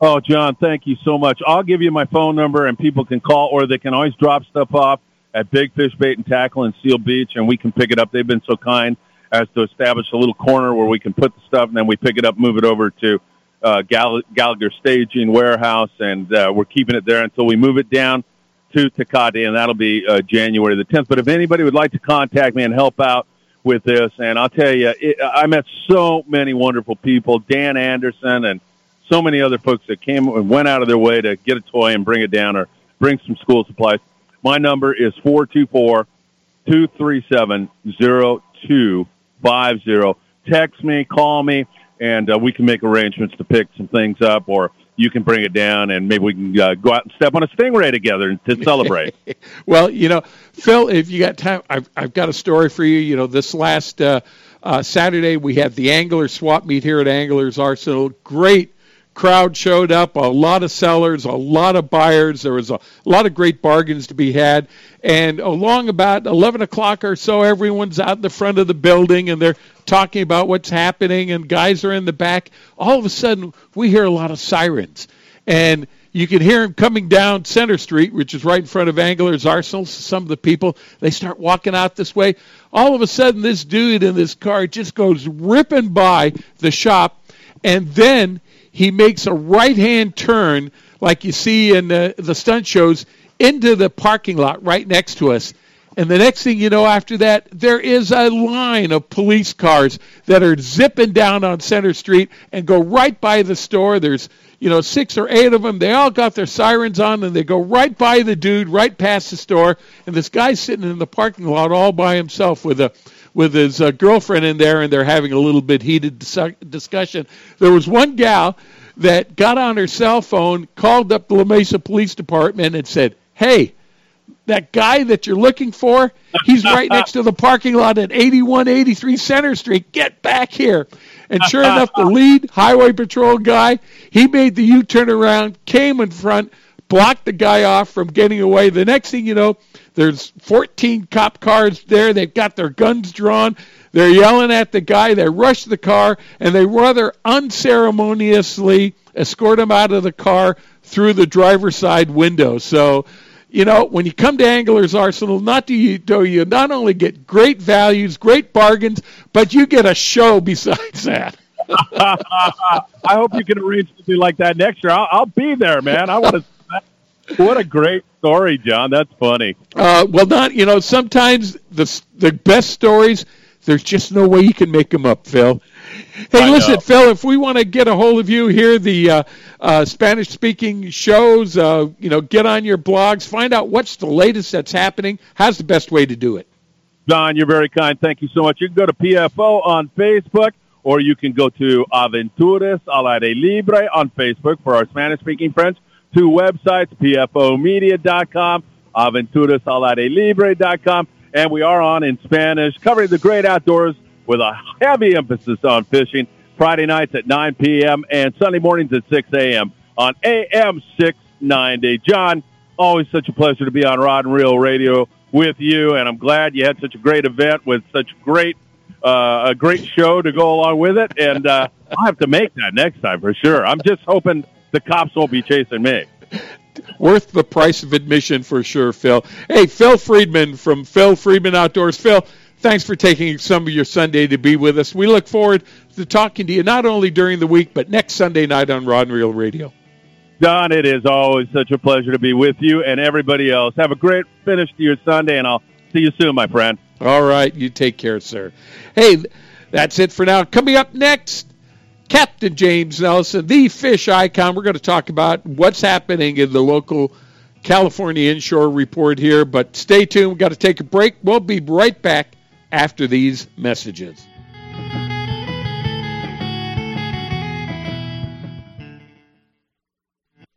S9: Oh, John, thank you so much. I'll give you my phone number, and people can call, or they can always drop stuff off at Big Fish Bait and Tackle in Seal Beach, and we can pick it up. They've been so kind as to establish a little corner where we can put the stuff, and then we pick it up, move it over to uh, Gall- Gallagher Staging Warehouse, and uh, we're keeping it there until we move it down to Tecate, and that'll be uh, January the 10th. But if anybody would like to contact me and help out with this, and I'll tell you, it, I met so many wonderful people, Dan Anderson and so many other folks that came and went out of their way to get a toy and bring it down or bring some school supplies. My number is 424 237 0250. Text me, call me, and uh, we can make arrangements to pick some things up or you can bring it down and maybe we can uh, go out and step on a stingray together to celebrate.
S2: well, you know, Phil, if you got time, I've, I've got a story for you. You know, this last uh, uh, Saturday we had the angler swap meet here at Anglers Arsenal. Great crowd showed up, a lot of sellers, a lot of buyers. There was a lot of great bargains to be had. And along about 11 o'clock or so, everyone's out in the front of the building and they're talking about what's happening, and guys are in the back. All of a sudden, we hear a lot of sirens. And you can hear them coming down Center Street, which is right in front of Anglers Arsenal. Some of the people, they start walking out this way. All of a sudden, this dude in this car just goes ripping by the shop, and then he makes a right hand turn, like you see in the, the stunt shows, into the parking lot right next to us. And the next thing you know, after that, there is a line of police cars that are zipping down on Center Street and go right by the store. There's, you know, six or eight of them. They all got their sirens on and they go right by the dude, right past the store. And this guy's sitting in the parking lot all by himself with a with his uh, girlfriend in there, and they're having a little bit heated dis- discussion. There was one gal that got on her cell phone, called up the La Mesa Police Department, and said, "Hey." That guy that you're looking for, he's right next to the parking lot at 8183 Center Street. Get back here. And sure enough, the lead highway patrol guy, he made the U-turn around, came in front, blocked the guy off from getting away. The next thing you know, there's 14 cop cars there. They've got their guns drawn. They're yelling at the guy. They rush the car, and they rather unceremoniously escort him out of the car through the driver's side window. So, you know, when you come to Anglers Arsenal, not do you do you not only get great values, great bargains, but you get a show besides that.
S9: I hope you can arrange something like that next year. I'll, I'll be there, man. I want to what a great story, John. That's funny.
S2: Uh, well, not you know. Sometimes the the best stories There's just no way you can make them up, Phil. Hey, I listen, know. Phil. If we want to get a hold of you here, the uh, uh, Spanish-speaking shows, uh, you know, get on your blogs, find out what's the latest that's happening. How's the best way to do it?
S9: Don, you're very kind. Thank you so much. You can go to PFO on Facebook, or you can go to Aventuras al Aire Libre on Facebook for our Spanish-speaking friends. Two websites, pfomedia.com, aventurasalairelibre.com, and we are on in Spanish, covering the great outdoors with a heavy emphasis on fishing. Friday nights at 9 p.m. and Sunday mornings at 6 a.m. on AM 690. John, always such a pleasure to be on Rod and Reel Radio with you, and I'm glad you had such a great event with such great uh, a great show to go along with it. And uh, I'll have to make that next time for sure. I'm just hoping the cops won't be chasing me.
S2: Worth the price of admission for sure, Phil. Hey, Phil Friedman from Phil Friedman Outdoors. Phil, thanks for taking some of your Sunday to be with us. We look forward to talking to you not only during the week, but next Sunday night on Rod and Reel Radio.
S9: Don, it is always such a pleasure to be with you and everybody else. Have a great finish to your Sunday, and I'll see you soon, my friend.
S2: All right. You take care, sir. Hey, that's it for now. Coming up next, Captain James Nelson, the fish icon. We're going to talk about what's happening in the local California inshore report here, but stay tuned. We've got to take a break. We'll be right back after these messages.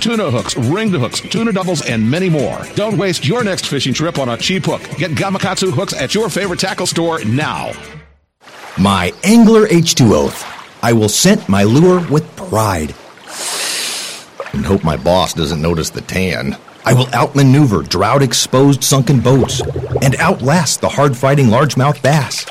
S5: tuna hooks, ringed hooks, tuna doubles, and many more. Don't waste your next fishing trip on a cheap hook. Get Gamakatsu hooks at your favorite tackle store now.
S10: My Angler H2 oath. I will scent my lure with pride. And hope my boss doesn't notice the tan. I will outmaneuver drought exposed sunken boats and outlast the hard fighting largemouth bass.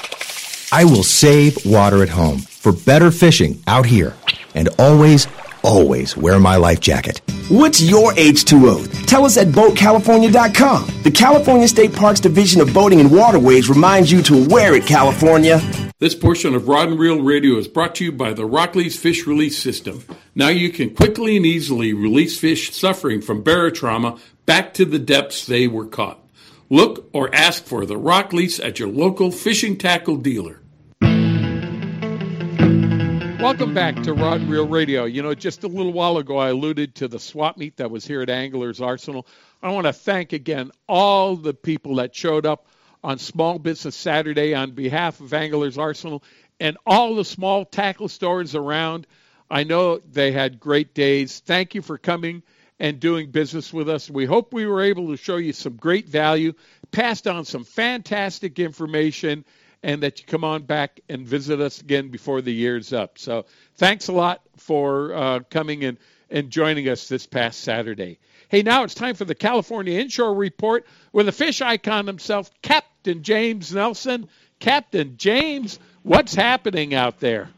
S10: I will save water at home for better fishing out here and always always wear my life jacket.
S11: What's your H2O? Tell us at BoatCalifornia.com. The California State Parks Division of Boating and Waterways reminds you to wear it, California.
S2: This portion of Rod and Reel Radio is brought to you by the Rockley's Fish Release System. Now you can quickly and easily release fish suffering from barotrauma back to the depths they were caught. Look or ask for the Rockley's at your local fishing tackle dealer. Welcome back to Rod and Reel Radio. You know, just a little while ago, I alluded to the swap meet that was here at Anglers Arsenal. I want to thank again all the people that showed up on Small Business Saturday on behalf of Anglers Arsenal and all the small tackle stores around. I know they had great days. Thank you for coming and doing business with us. We hope we were able to show you some great value, passed on some fantastic information and that you come on back and visit us again before the year's up. So thanks a lot for uh, coming and, and joining us this past Saturday. Hey, now it's time for the California Inshore Report with the fish icon himself, Captain James Nelson. Captain James, what's happening out there?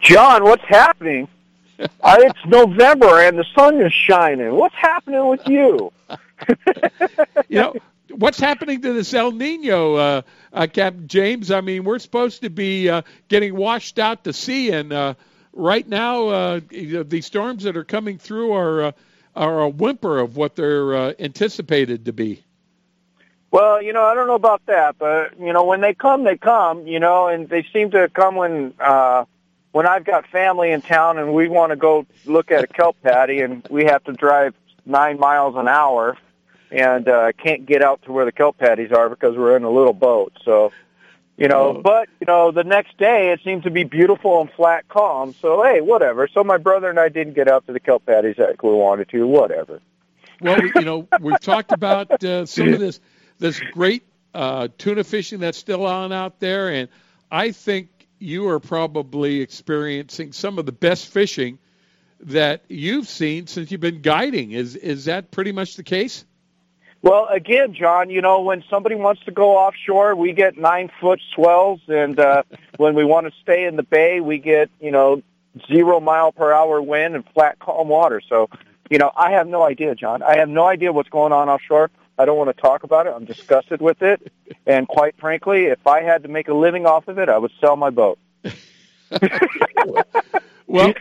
S12: John, what's happening? uh, it's November and the sun is shining. What's happening with you?
S2: you know, what's happening to this El Nino, uh, uh, Captain James? I mean, we're supposed to be uh, getting washed out to sea, and uh, right now, uh, the storms that are coming through are uh, are a whimper of what they're anticipated to be.
S12: Well, you know, I don't know about that, but you know, when they come, they come. You know, and they seem to come when uh, when I've got family in town and we want to go look at a kelp patty, and we have to drive nine miles an hour, and uh, can't get out to where the kelp patties are because we're in a little boat. So, you know, but you know, the next day it seems to be beautiful and flat, calm. So, hey, whatever. So my brother and I didn't get out to the kelp patties like we wanted to. Whatever.
S2: Well, you know, we've talked about uh, some of this this great uh, tuna fishing that's still on out there, and I think you are probably experiencing some of the best fishing that you've seen since you've been guiding. Is is that pretty much the case?
S12: Well, again, John, you know, when somebody wants to go offshore, we get nine foot swells, and uh, when we want to stay in the bay, we get you know zero mile per hour wind and flat, calm water. So, you know, I have no idea, John. I have no idea what's going on offshore. I don't want to talk about it. I'm disgusted with it. And quite frankly, if I had to make a living off of it, I would sell my boat.
S2: well,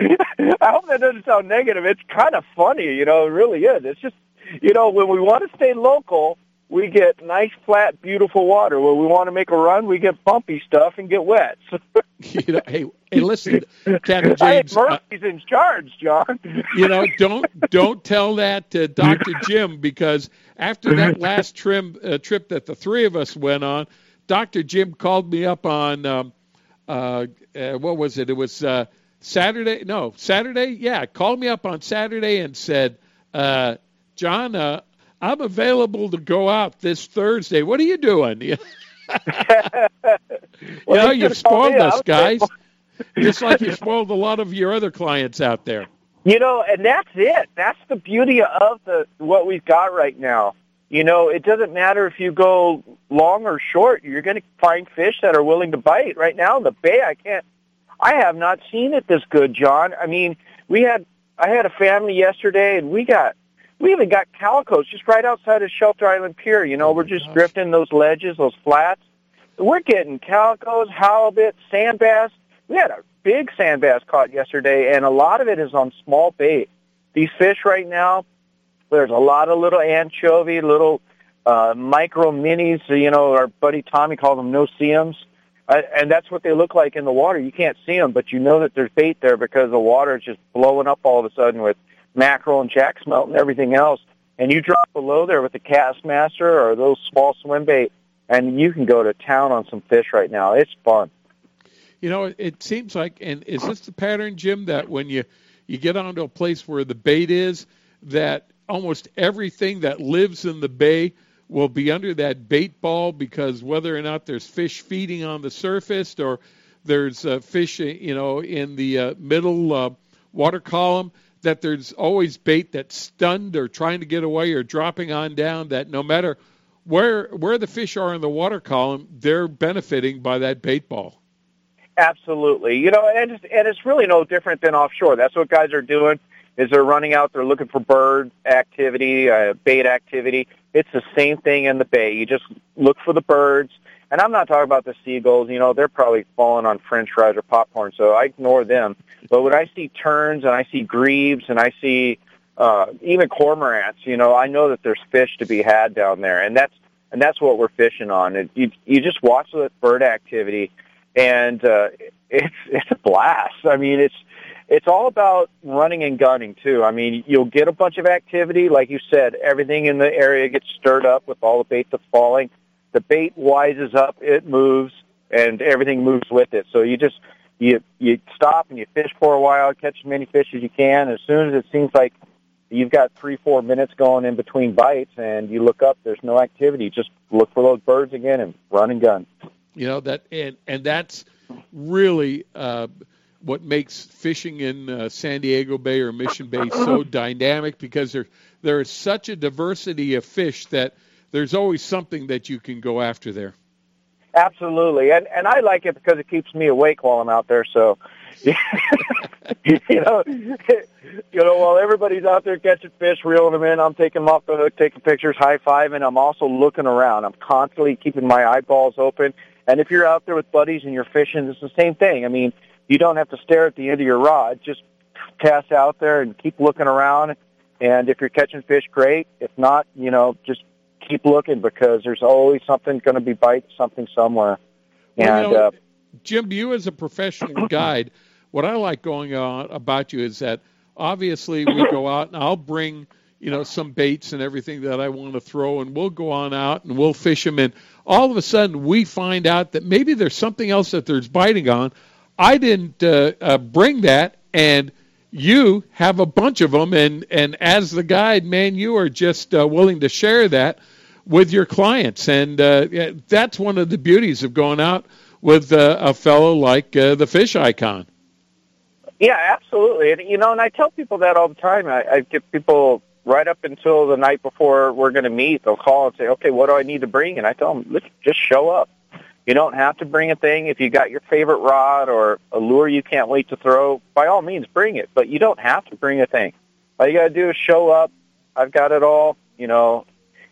S12: I hope that doesn't sound negative. It's kind of funny, you know, it really is. It's just, you know, when we want to stay local, we get nice, flat, beautiful water. When we want to make a run, we get bumpy stuff and get wet.
S2: you know, hey, hey, listen, Captain James.
S12: Murphy's uh, in charge, John.
S2: you know, don't don't tell that to Doctor Jim because after that last trim uh, trip that the three of us went on, Doctor Jim called me up on um, uh, uh, what was it? It was uh, Saturday. No, Saturday. Yeah, called me up on Saturday and said, uh, "John, uh, I'm available to go out this Thursday. What are you doing?" you know, you've spoiled us, guys. Just like you spoiled a lot of your other clients out there.
S12: You know, and that's it. That's the beauty of the what we've got right now. You know, it doesn't matter if you go long or short. You're going to find fish that are willing to bite. Right now in the bay, I can't. I have not seen it this good, John. I mean, we had I had a family yesterday, and we got we even got calicos just right outside of Shelter Island Pier. You know, we're just drifting those ledges, those flats. We're getting calicos, halibut, sand bass. We had a big sand bass caught yesterday, and a lot of it is on small bait. These fish right now, there's a lot of little anchovy, little uh, micro minis. You know, our buddy Tommy calls them no-see-ums. Uh, and that's what they look like in the water. You can't see them, but you know that there's bait there because the water is just blowing up all of a sudden with mackerel and jack smelt and everything else. And you drop below there with the Kastmaster or those small swim bait, and you can go to town on some fish right now. It's fun.
S2: You know, it seems like, and is this the pattern, Jim, that when you you get onto a place where the bait is, that almost everything that lives in the bay will be under that bait ball because whether or not there's fish feeding on the surface or there's uh, fish, you know, in the uh, middle uh, water column, that there's always bait that's stunned or trying to get away or dropping on down. That no matter where where the fish are in the water column, they're benefiting by that bait ball.
S12: Absolutely. You know, and it's, and it's really no different than offshore. That's what guys are doing. Is they're running out, they're looking for bird activity, uh, bait activity. It's the same thing in the bay. You just look for the birds. And I'm not talking about the seagulls. You know, they're probably falling on French fries or popcorn, so I ignore them. But when I see terns and I see grebes and I see uh, even cormorants, you know, I know that there's fish to be had down there, and that's and that's what we're fishing on. It, you you just watch the bird activity, and uh, it's it's a blast. I mean, it's it's all about running and gunning too. I mean, you'll get a bunch of activity, like you said. Everything in the area gets stirred up with all the bait that's falling. The bait wises up, it moves, and everything moves with it. So you just you you stop and you fish for a while, catch as many fish as you can. As soon as it seems like you've got three four minutes going in between bites, and you look up, there's no activity. Just look for those birds again and run and gun.
S2: You know that, and and that's really uh, what makes fishing in uh, San Diego Bay or Mission Bay so dynamic because there there is such a diversity of fish that there's always something that you can go after there.
S12: Absolutely, and and I like it because it keeps me awake while I'm out there. So, you know, you know, while everybody's out there catching fish, reeling them in, I'm taking them off the hook, taking pictures, high fiving. I'm also looking around. I'm constantly keeping my eyeballs open. And if you're out there with buddies and you're fishing, it's the same thing. I mean, you don't have to stare at the end of your rod. Just cast out there and keep looking around. And if you're catching fish, great. If not, you know, just keep looking because there's always something going to be biting something somewhere.
S2: Well,
S12: and
S2: you know,
S12: uh,
S2: Jim, you as a professional guide, what I like going on about you is that obviously we go out and I'll bring you know some baits and everything that I want to throw, and we'll go on out and we'll fish them. And all of a sudden we find out that maybe there's something else that there's biting on. I didn't uh, uh, bring that, and you have a bunch of them, and and as the guide, man, you are just uh, willing to share that with your clients, and uh, that's one of the beauties of going out with uh, a fellow like uh, the fish icon.
S12: Yeah, absolutely. And you know, and I tell people that all the time. I, I give people right up until the night before we're going to meet. They'll call and say, "Okay, what do I need to bring?" And I tell them, "Let's just show up. You don't have to bring a thing. If you got your favorite rod or a lure you can't wait to throw, by all means, bring it. But you don't have to bring a thing. All you got to do is show up. I've got it all. You know,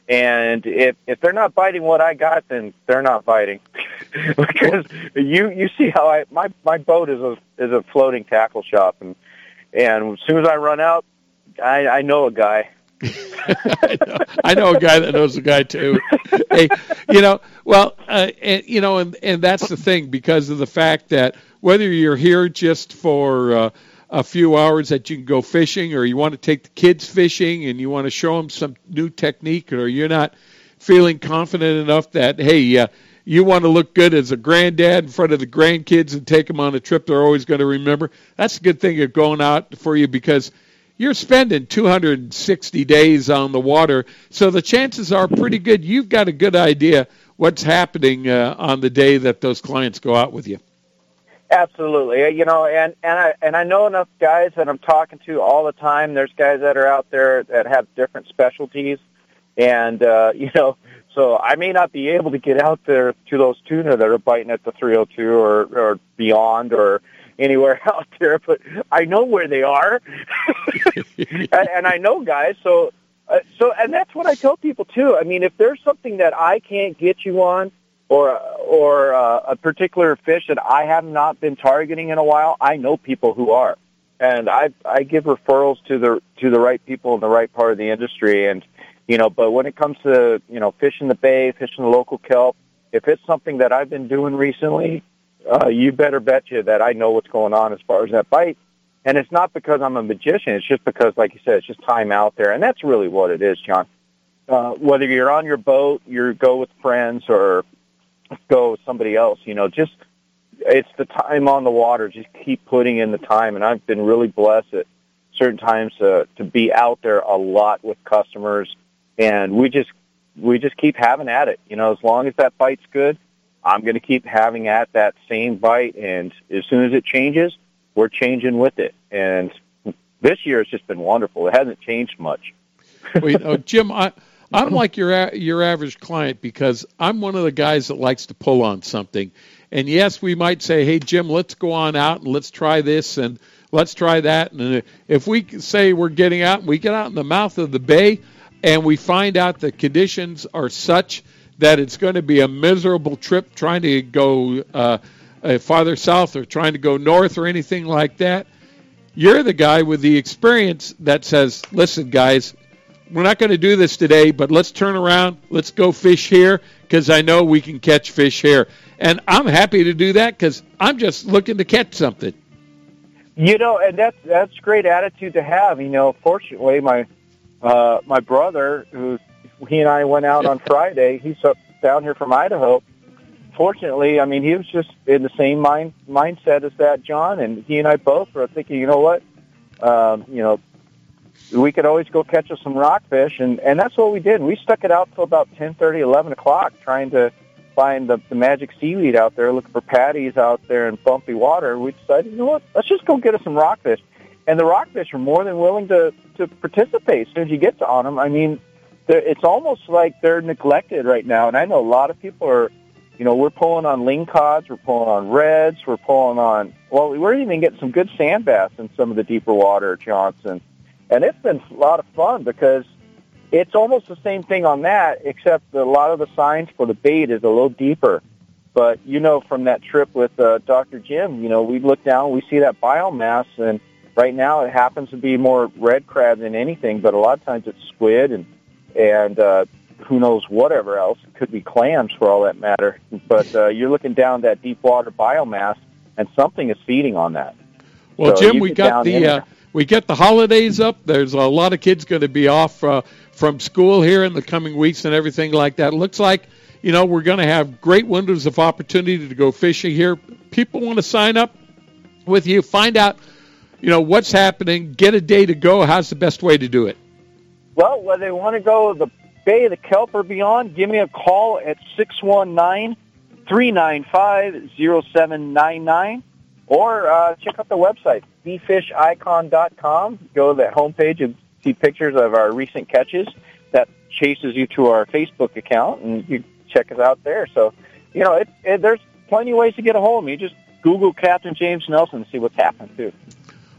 S12: and if if they're not biting what I got, then they're not biting. because you you see how I my my boat is a is a floating tackle shop, and and as soon as I run out, I I know a guy.
S2: I, know, I know a guy that knows a guy too. hey, you know, well, uh, and, you know, and and that's the thing because of the fact that whether you're here just for uh, a few hours that you can go fishing, or you want to take the kids fishing and you want to show them some new technique, or you're not feeling confident enough that hey, uh, you want to look good as a granddad in front of the grandkids and take them on a trip they're always going to remember. That's a good thing of going out for you because you're spending 260 days on the water, so the chances are pretty good you've got a good idea what's happening uh, on the day that those clients go out with you.
S12: Absolutely, you know, and and I and I know enough guys that I'm talking to all the time. There's guys that are out there that have different specialties, and uh, you know, so I may not be able to get out there to those tuna that are biting at the 302 or or beyond or anywhere out there, but I know where they are, and, and I know guys. So, uh, so, and that's what I tell people too. I mean, if there's something that I can't get you on, or or uh, a particular fish that I have not been targeting in a while, I know people who are, and I I give referrals to the to the right people in the right part of the industry, and you know. But when it comes to you know fishing the bay, fishing the local kelp, if it's something that I've been doing recently, uh, you better bet you that I know what's going on as far as that bite. And it's not because I'm a magician. It's just because, like you said, it's just time out there, and that's really what it is, John. Uh, whether you're on your boat, you go with friends, or go somebody else, you know, just it's the time on the water. Just keep putting in the time, and I've been really blessed at certain times to to be out there a lot with customers, and we just we just keep having at it. You know, as long as that bite's good, I'm going to keep having at that same bite, and as soon as it changes, we're changing with it. And this year has just been wonderful. It hasn't changed much.
S2: you know, Jim, I, I'm like your your average client because I'm one of the guys that likes to pull on something. And yes, we might say, "Hey, Jim, let's go on out and let's try this and let's try that." And if we say we're getting out, and we get out in the mouth of the bay, and we find out the conditions are such that it's going to be a miserable trip trying to go uh, uh, farther south or trying to go north or anything like that. You're the guy with the experience that says, "Listen, guys, we're not going to do this today, but let's turn around. Let's go fish here because I know we can catch fish here." And I'm happy to do that because I'm just looking to catch something.
S12: You know, and that's that's great attitude to have. You know, fortunately, my uh, my brother, who he and I went out on Friday. He's up down here from Idaho. Fortunately, I mean, he was just in the same mind mindset as that John, and he and I both were thinking, you know what, um, you know, we could always go catch us some rockfish, and and that's what we did. We stuck it out till about ten thirty, eleven o'clock, trying to find the, the magic seaweed out there, looking for patties out there in bumpy water. We decided, you know what, let's just go get us some rockfish. And the rockfish are more than willing to to participate as soon as you get to on them. I mean, it's almost like they're neglected right now. And I know a lot of people are You know, we're pulling on lingcods, we're pulling on reds, we're pulling on, well, we're even getting some good sand bass in some of the deeper water at Johnson. And it's been a lot of fun because it's almost the same thing on that, except a lot of the signs for the bait is a little deeper. But you know, from that trip with uh, Dr. Jim, you know, we look down, we see that biomass, and right now it happens to be more red crab than anything. But a lot of times it's squid and and uh, who knows whatever else. It could be clams for all that matter. But uh, you're looking down that deep water biomass, and something is feeding on that.
S2: Well,
S12: So
S2: Jim, we got the uh. We get the holidays up. There's a lot of kids going to be off uh, from school here in the coming weeks and everything like that. Looks like you know we're going to have great windows of opportunity to go fishing here. People want to sign up with you, find out you know what's happening, get a day to go. How's the best way to do it?
S12: Well, whether they want to go the Bay, the Kelp, or beyond, give me a call at 619-395-0799 or uh, check out the website, bfishicon.com. Go to the homepage and see pictures of our recent catches. That chases you to our Facebook account, and you check us out there. So, you know, it, it, there's plenty of ways to get a hold of me. Just Google Captain James Nelson and see what's happening, too.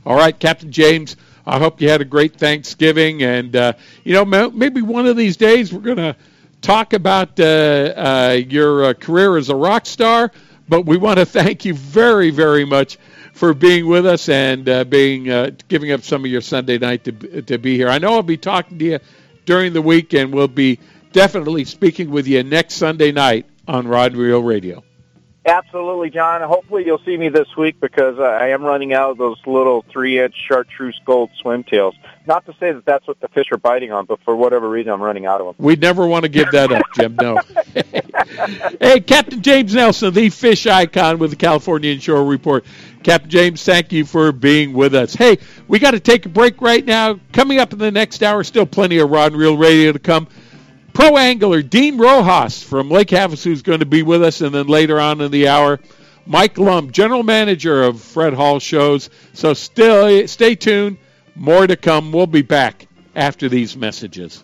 S2: All right, Captain James. I hope you had a great Thanksgiving, and uh, you know maybe one of these days we're going to talk about uh, uh, your uh, career as a rock star. But we want to thank you very, very much for being with us and uh, being uh, giving up some of your Sunday night to to be here. I know I'll be talking to you during the week, and we'll be definitely speaking with you next Sunday night on Rod Reel Radio.
S12: Absolutely, John. Hopefully, you'll see me this week because uh, I am running out of those little three-inch chartreuse gold swim tails. Not to say that that's what the fish are biting on, but for whatever reason, I'm running out of them.
S2: We never want to give that up, Jim. No. hey, Captain James Nelson, the fish icon with the California Inshore Report. Captain James, thank you for being with us. Hey, we got to take a break right now. Coming up in the next hour, still plenty of Rod and Reel Radio to come. Pro angler Dean Rojas from Lake Havasu is going to be with us, and then later on in the hour, Mike Lum, general manager of Fred Hall Shows. So still stay tuned. More to come. We'll be back after these messages.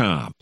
S1: Insurance.com.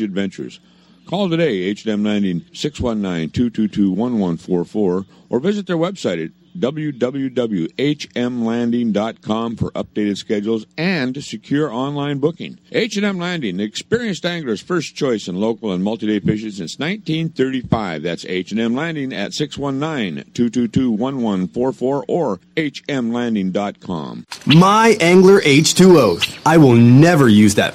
S6: range adventures. Call today, H&M Landing 619-222-1144, or visit their website at www.hmlanding.com for updated schedules and secure online booking. H&M Landing, the experienced angler's first choice in local and multi-day fishing since 1935. That's H&M Landing at 619-222-1144 or hmlanding.com.
S13: My Angler H2O. I will never use that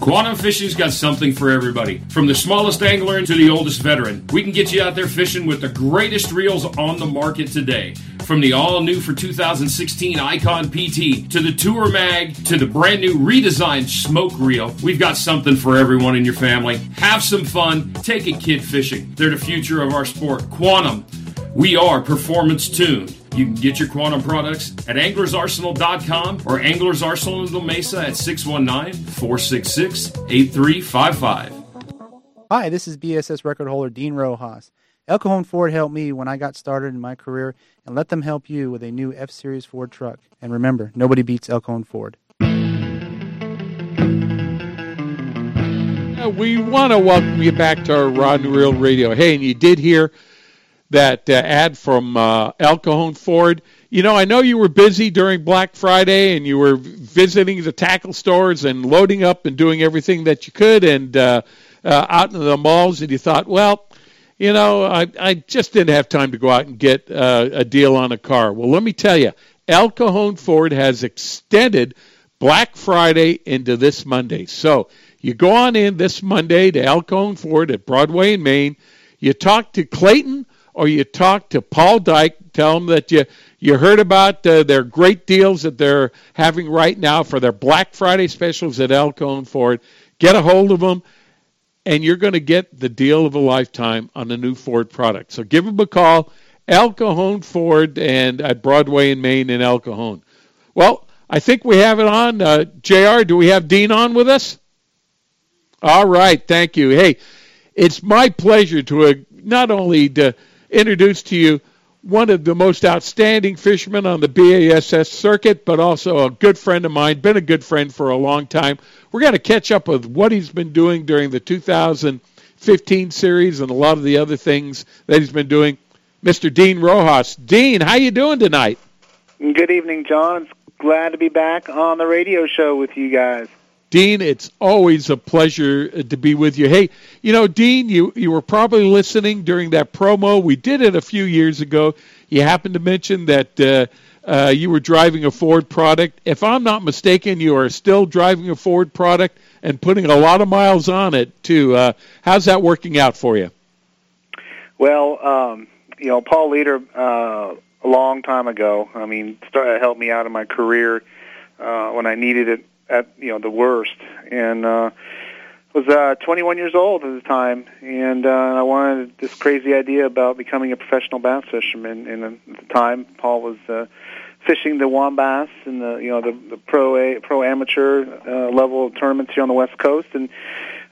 S7: Quantum Fishing's got something for everybody. From the smallest angler to the oldest veteran, we can get you out there fishing with the greatest reels on the market today. From the all new for 2016 Icon PT to the Tour Mag to the brand new redesigned Smoke Reel, we've got something for everyone in your family. Have some fun, take a kid fishing. They're the future of our sport. Quantum, we are performance tuned. You can get your Quantum products at anglersarsenal.com or Anglers Arsenal in La Mesa at 619 466 8355.
S14: Hi, this is BSS record holder Dean Rojas. El Cajon Ford helped me when I got started in my career, and let them help you with a new F Series Ford truck. And remember, nobody beats El Cajon Ford.
S2: We want to welcome you back to our Rod and Reel Radio. Hey, and you did hear that uh, ad from uh, El Cajon Ford. You know, I know you were busy during Black Friday and you were visiting the tackle stores and loading up and doing everything that you could and uh, uh, out in the malls, and you thought, well, you know, I, I just didn't have time to go out and get uh, a deal on a car. Well, let me tell you, El Cajon Ford has extended Black Friday into this Monday. So you go on in this Monday to El Cajon Ford at Broadway in Main. You talk to Clayton or you talk to Paul Dyke, tell him that you you heard about uh, their great deals that they're having right now for their Black Friday specials at El Cajon Ford. Get a hold of them, and you're going to get the deal of a lifetime on a new Ford product. So give them a call, El Cajon Ford, and at Broadway in Main in El Cajon. Well, I think we have it on. Uh, Jr. Do we have Dean on with us? All right, thank you. Hey, it's my pleasure to uh, not only to introduce to you one of the most outstanding fishermen on the BASS circuit, but also a good friend of mine, been a good friend for a long time. We're going to catch up with what he's been doing during the 2015 series and a lot of the other things that he's been doing. Mr. Dean Rojas. Dean, how you doing tonight?
S15: Good evening, John. Glad to be back on the radio show with you guys.
S2: Dean, it's always a pleasure to be with you. Hey, you know, Dean, you, you were probably listening during that promo. We did it a few years ago. You happened to mention that uh, uh, you were driving a Ford product. If I'm not mistaken, you are still driving a Ford product and putting a lot of miles on it, too. Uh, how's that working out for you?
S15: Well, um, you know, Paul Leader, uh, a long time ago, I mean, started, helped me out in my career uh, when I needed it at you know the worst, and uh, was uh, 21 years old at the time, and uh, I wanted this crazy idea about becoming a professional bass fisherman. And at the time, Paul was uh, fishing the WON Bass and the you know the, the pro a, pro amateur uh, level tournaments here on the West Coast, and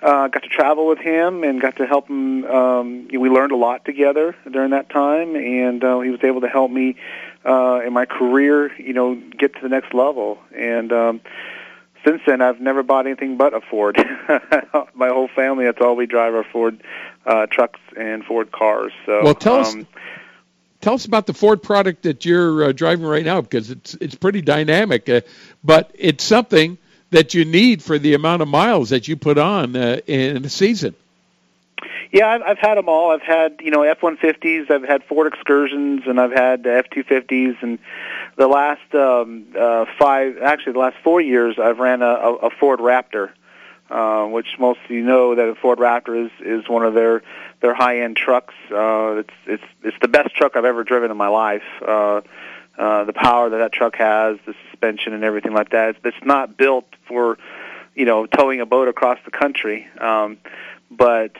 S15: uh, got to travel with him and got to help him. Um, we learned a lot together during that time, and uh, he was able to help me uh, in my career, you know, get to the next level. And um, since then, I've never bought anything but a Ford. My whole family, that's all we drive are Ford uh, trucks and Ford cars. So,
S2: well, tell us.
S15: um,
S2: Tell us about the Ford product that you're uh, driving right now because it's it's pretty dynamic, uh, but it's something that you need for the amount of miles that you put on uh, in a season.
S15: Yeah, I've, I've had them all. I've had you know F one fifties. I've had Ford Excursions, and I've had F two fifties. And the last um, uh, five, actually the last four years, I've ran a, a, Ford Raptor, uh, which most of you know that a Ford Raptor is is one of their their high end trucks. Uh, it's it's it's the best truck I've ever driven in my life. Uh, uh, the power that that truck has, the suspension, and everything like that. It's, it's not built for you know towing a boat across the country, um, but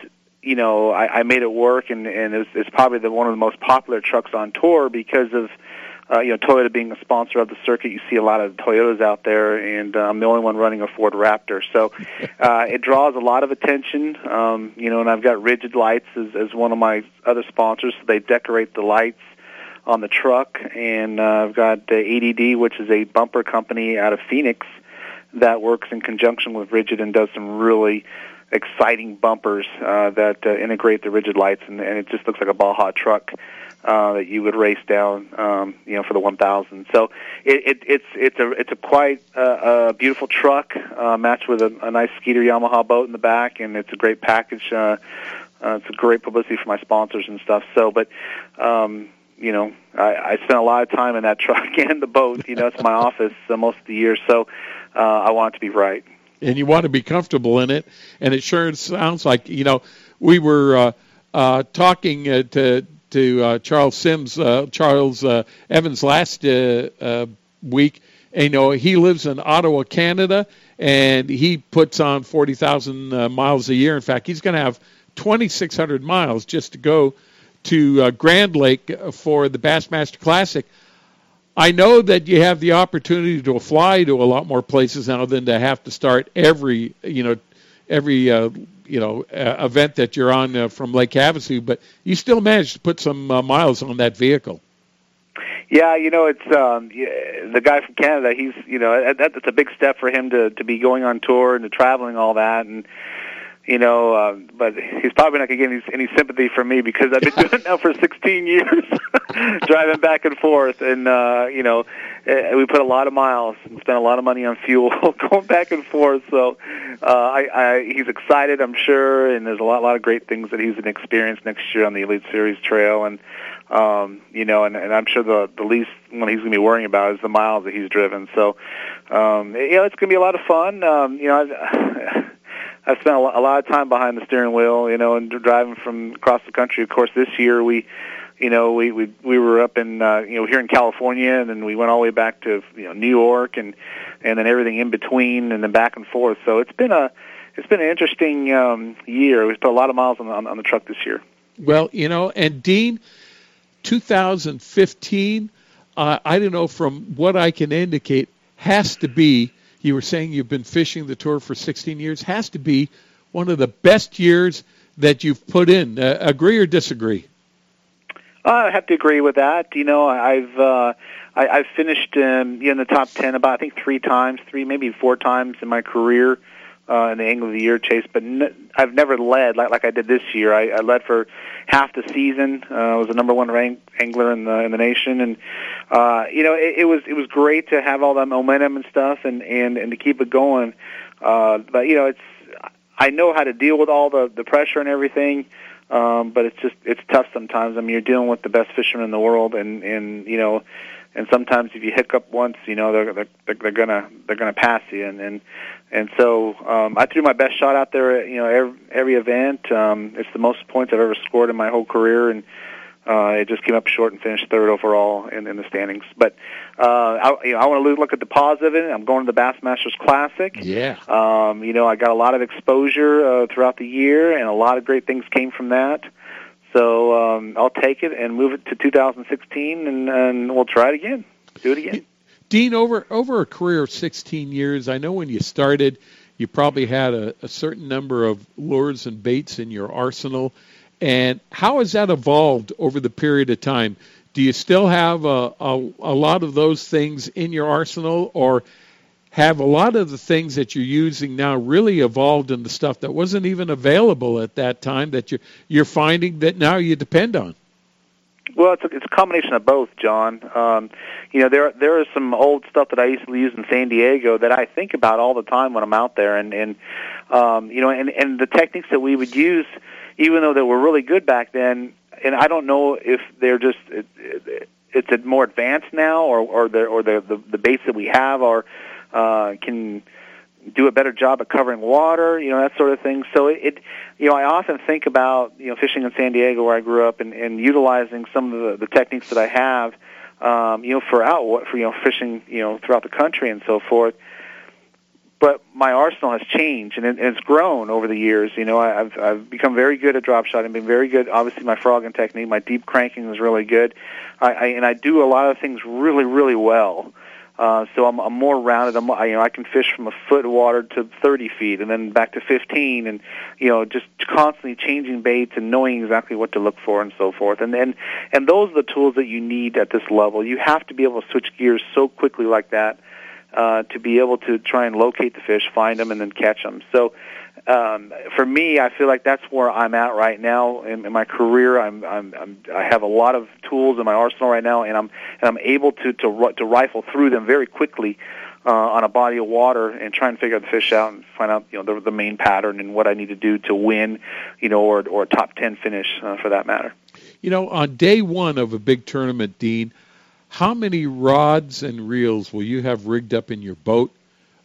S15: you know, I, I made it work, and and it's, it's probably the one of the most popular trucks on tour because of uh, you know Toyota being a sponsor of the circuit. You see a lot of Toyotas out there, and uh, I'm the only one running a Ford Raptor, so uh, it draws a lot of attention. Um, you know, and I've got Rigid Lights as, as one of my other sponsors. So they decorate the lights on the truck, and uh, I've got uh, ADD, which is a bumper company out of Phoenix that works in conjunction with Rigid and does some really exciting bumpers uh, that uh, integrate the rigid lights, and, and it just looks like a Baja truck uh, that you would race down, um, you know, for the 1000. So it, it, it's it's a it's a quite uh, a beautiful truck uh, matched with a, a nice Skeeter Yamaha boat in the back, and it's a great package. Uh, uh, it's a great publicity for my sponsors and stuff. So, but um, you know, I, I spent a lot of time in that truck and the boat. You know, it's my office uh, most of the year, so uh, I want it to be right.
S2: and you want to be comfortable in it. And it sure sounds like you know we were uh, uh, talking uh, to to uh, Charles Sims, uh, Charles uh, Evans last uh, uh, week. And, you know, he lives in Ottawa, Canada, and he puts on forty thousand uh, miles a year. In fact, he's going to have twenty six hundred miles just to go to Grand Lake for the Bassmaster Classic. I know that you have the opportunity to fly to a lot more places now than to have to start every you know every you know uh, event that you're on uh, from Lake Havasu, but you still managed to put some uh, miles on that vehicle.
S15: Yeah, you know, it's um the guy from Canada. He's, you know, that, that's a big step for him to to be going on tour and to traveling all that and you know, uh, but he's probably not going to get any, any sympathy from me because I've been doing it now for 16 years, driving back and forth, and uh, you know, uh, we put a lot of miles and spent a lot of money on fuel going back and forth. So, uh, I, I he's excited, I'm sure, and there's a lot, a lot of great things that he's going to experience next year on the Elite Series Trail, and um, you know, and, and I'm sure the the least one he's going to be worrying about is the miles that he's driven. So, um, you know, it's going to be a lot of fun. Um, you know. I, I spent a lot of time behind the steering wheel, you know, and driving from across the country. Of course, this year we, you know, we we we were up in uh, you know here in California, and then we went all the way back to you know New York, and and then everything in between, and then back and forth. So it's been a it's been an interesting um, year. We've put a lot of miles on, on, on the truck this year.
S2: Well, you know, and Dean, 2015, uh, I don't know from what I can indicate, has to be you were saying you've been fishing the tour for 16 years, has to be one of the best years that you've put in. Uh, agree or disagree?
S15: I have to agree with that. You know, I've uh, I, I've finished um, in the top ten about I think three times, three maybe four times in my career uh, in the Angler of the Year chase, but I've never led like like I did this year. I, I led for half the season. Uh, I was the number one ranked angler in the in the nation, and uh, you know it, it was it was great to have all that momentum and stuff, and and and to keep it going. Uh, but you know it's I know how to deal with all the the pressure and everything. Um, but it's just it's tough sometimes. I mean, you're dealing with the best fishermen in the world, and and you know, and sometimes if you hiccup once, you know they're they're, they're gonna they're gonna pass you, and and and so um, I threw my best shot out there. At, You know, every, every event. Um, it's the most points I've ever scored in my whole career, and uh, it just came up short and finished third overall in, in the standings. But uh, I, you know, I want to look at the positive in it. I'm going to the Bassmasters Classic.
S2: Yeah.
S15: Um, you know, I got a lot of exposure uh, throughout the year, and a lot of great things came from that. So um, I'll take it and move it to 2016, and, and we'll try it again. Do it again.
S2: Dean, over over a career of 16 years, I know when you started, you probably had a, a certain number of lures and baits in your arsenal. And how has that evolved over the period of time? Do you still have a, a, a lot of those things in your arsenal, or have a lot of the things that you're using now really evolved into stuff that wasn't even available at that time that you, you're finding that now you depend on?
S15: Well, it's a, it's a combination of both, John. Um, you know, there there is some old stuff that I used to use in San Diego that I think about all the time when I'm out there, and and um, you know, and and the techniques that we would use, even though they were really good back then, and I don't know if they're just it, it, it's more advanced now, or or the or the the, the that we have are uh, can do a better job at covering water, you know, that sort of thing. So it, it you know, I often think about, you know, fishing in San Diego where I grew up and, and utilizing some of the, the techniques that I have, um, you know, for out, for, you know, fishing, you know, throughout the country and so forth. But my arsenal has changed and, it, and it's grown over the years. You know, I, I've, I've become very good at drop shotting, been very good. Obviously, my frogging technique, my deep cranking is really good. I, I, and I do a lot of things really, really well. Uh, so I'm, I'm more rounded. I'm, I, you know, I can fish from a foot of water to 30 feet, and then back to 15, and you know, just constantly changing baits and knowing exactly what to look for and so forth. And then, and those are the tools that you need at this level. You have to be able to switch gears so quickly like that uh, to be able to try and locate the fish, find them, and then catch them. So um, for me, I feel like that's where I'm at right now in, in my career. I'm, I'm, I'm I have a lot of tools in my arsenal right now, and I'm and I'm able to to to rifle through them very quickly uh, on a body of water and try and figure the fish out and find out you know the, the main pattern and what I need to do to win, you know, or or a top ten finish uh, for that matter.
S2: You know, on day one of a big tournament, Dean, how many rods and reels will you have rigged up in your boat?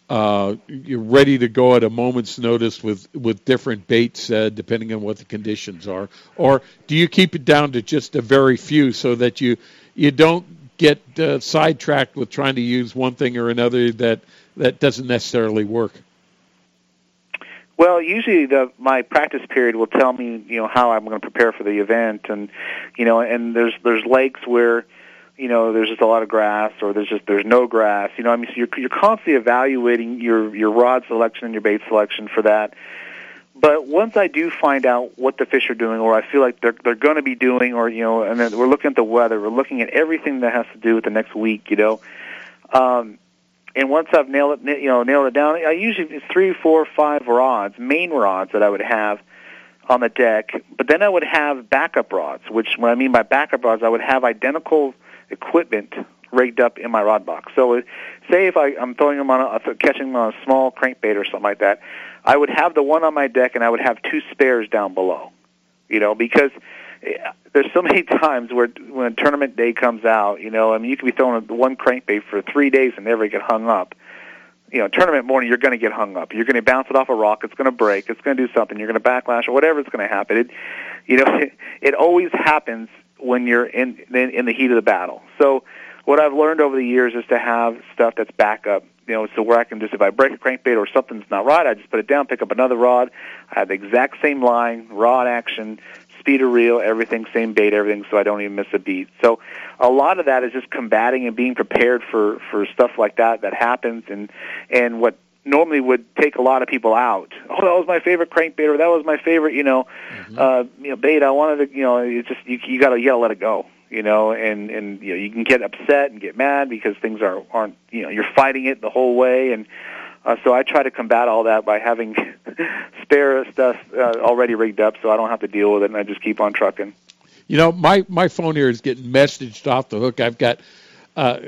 S2: uh, you're ready to go at a moment's notice with with different baits uh, depending on what the conditions are, or do you keep it down to just a very few so that you you don't get uh, sidetracked with trying to use one thing or another that that doesn't necessarily work?
S15: Well, usually the my practice period will tell me, you know, how I'm going to prepare for the event, and you know, and there's there's lakes where, you know, there's just a lot of grass, or there's just there's no grass. You know, I mean, so you're you're constantly evaluating your your rod selection and your bait selection for that. But once I do find out what the fish are doing, or I feel like they're they're going to be doing, or you know, and then we're looking at the weather, we're looking at everything that has to do with the next week, you know. Um, and once I've nailed it, you know, nailed it down, I usually it's three, four, five rods, main rods that I would have on the deck. But then I would have backup rods, which what I mean by backup rods, I would have identical equipment rigged up in my rod box. So, it, say if I, I'm throwing them on, a, catching them on a small crankbait or something like that, I would have the one on my deck, and I would have two spares down below. You know, because uh, there's so many times where when tournament day comes out, you know, I mean, you could be throwing one crankbait for three days and never get hung up. You know, tournament morning, you're going to get hung up. You're going to bounce it off a rock. It's going to break. It's going to do something. You're going to backlash or whatever's going to happen. It, you know, it, it always happens when you're in, in the heat of the battle. So, what I've learned over the years is to have stuff that's backup. You know, so where I can just if I break a crankbait or something's not right, I just put it down, pick up another rod. I have the exact same line, rod action, speed of reel, everything, same bait, everything, so I don't even miss a beat. So a lot of that is just combating and being prepared for for stuff like that that happens, and and what normally would take a lot of people out. Oh, that was my favorite crankbait, or that was my favorite, you know, mm-hmm. uh, you know, bait. I wanted to, you know, it's just you, you got to, you to let it go, you know, and and you know, you can get upset and get mad because things are aren't, you know, you're fighting it the whole way, and uh, so I try to combat all that by having spare stuff uh, already rigged up, so I don't have to deal with it, and I just keep on trucking.
S2: You know, my my phone here is getting messaged off the hook. I've got. Uh,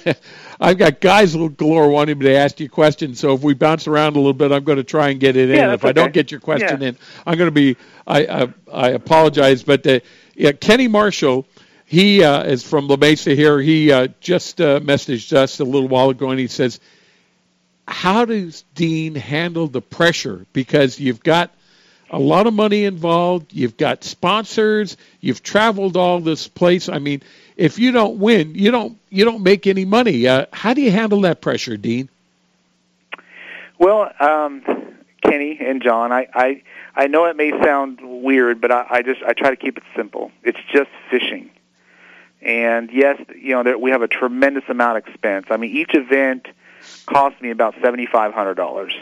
S2: I've got guys galore wanting me to ask you questions. So if we bounce around a little bit, I'm going to try and get it in.
S15: Yeah,
S2: if
S15: okay.
S2: I don't get your question
S15: yeah.
S2: in, I'm going to be. I I, I apologize, but uh, yeah, Kenny Marshall, he uh, is from La Mesa here. He uh, just uh, messaged us a little while ago, and he says how does Dean handle the pressure? Because you've got a lot of money involved, you've got sponsors, you've traveled all this place. I mean, if you don't win, you don't you don't make any money. Uh, how do you handle that pressure, Dean?
S15: Well, um, Kenny and John, I, I I know it may sound weird, but I, I just I try to keep it simple. It's just fishing. And yes, you know, there, we have a tremendous amount of expense. I mean, each event cost me about seventy five hundred dollars.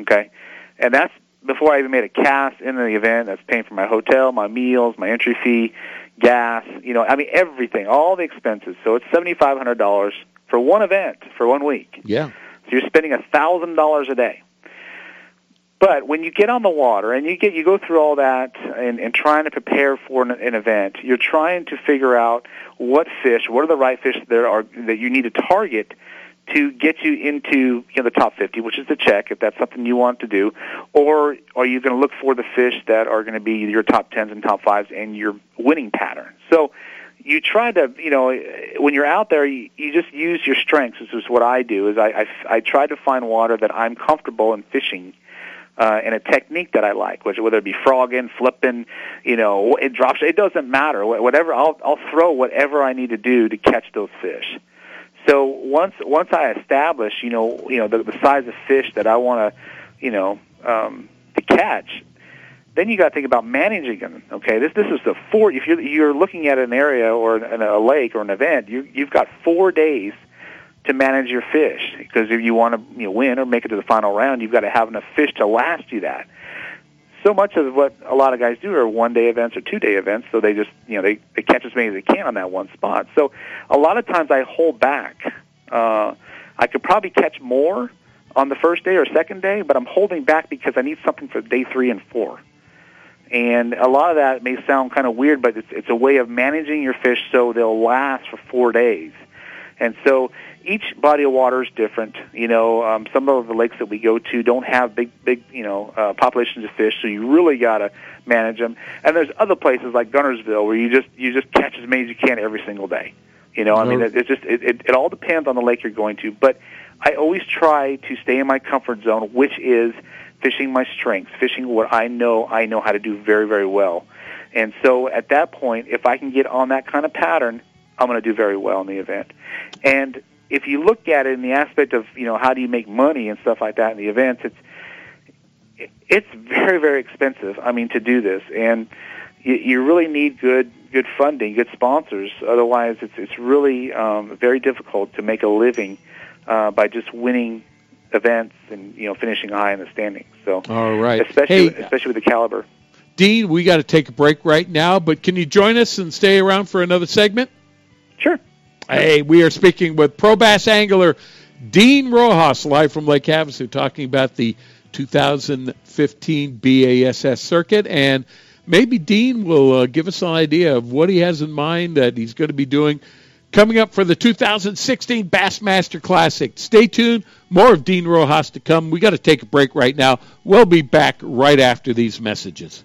S15: Okay, and that's before I even made a cast in the event. That's paying for my hotel, my meals, my entry fee, gas. You know, I mean everything, all the expenses. So it's seventy five hundred dollars for one event for one week.
S2: Yeah.
S15: So you're spending a thousand dollars a day. But when you get on the water and you get you go through all that and, and trying to prepare for an, an event, you're trying to figure out what fish, what are the right fish that are that you need to target to get you into you know, the top 50, which is the check, if that's something you want to do, or are you going to look for the fish that are going to be your top 10s and top 5s and your winning pattern? So you try to, you know, when you're out there, you, you just use your strengths. This is what I do, is I, I, I try to find water that I'm comfortable in fishing uh, and a technique that I like, which whether it be frogging, flipping, you know, it drops. It doesn't matter. Whatever I'll I'll throw whatever I need to do to catch those fish. So once once I establish, you know, you know the, the size of fish that I want to, you know, um, to catch, then you got to think about managing them. Okay, this this is the four. If you're you're looking at an area or an, a lake or an event, you you've got four days to manage your fish because if you want to you know, win or make it to the final round, you've got to have enough fish to last you that so much of what a lot of guys do are one day events or two day events, so they just you know they, they catch as many as they can on that one spot. So a lot of times I hold back. Uh, I could probably catch more on the first day or second day, but I'm holding back because I need something for day three and four. And a lot of that may sound kind of weird, but it's, it's a way of managing your fish so they'll last for four days. And so each body of water is different. You know, um, some of the lakes that we go to don't have big, big, you know, uh, populations of fish, so you really got to manage them. And there's other places like Guntersville where you just you just catch as many as you can every single day. You know, I mean, it, it just it, it, it all depends on the lake you're going to. But I always try to stay in my comfort zone, which is fishing my strengths, fishing what I know I know how to do very, very well. And so at that point, if I can get on that kind of pattern, I'm going to do very well in the event. And if you look at it in the aspect of, you know, how do you make money and stuff like that in the events, it's it's very, very expensive. I mean, to do this, and you, you really need good, good funding, good sponsors. Otherwise, it's it's really um, very difficult to make a living uh, by just winning events and you know finishing high in the standings. So,
S2: all right,
S15: especially
S2: hey,
S15: especially with the caliber.
S2: Dean, we got to take a break right now, but can you join us and stay around for another segment?
S15: Sure.
S2: Hey, we are speaking with pro bass angler Dean Rojas live from Lake Havasu, talking about the 2015 BASS circuit and. Maybe Dean will uh, give us an idea of what he has in mind that he's going to be doing coming up for the 2016 Bassmaster Classic. Stay tuned. More of Dean Rojas to come. We got to take a break right now. We'll be back right after these messages.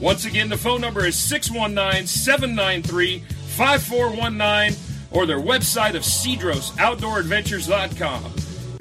S7: Once again, the phone number is 619 793 5419 or their website of cedrosoutdooradventures.com.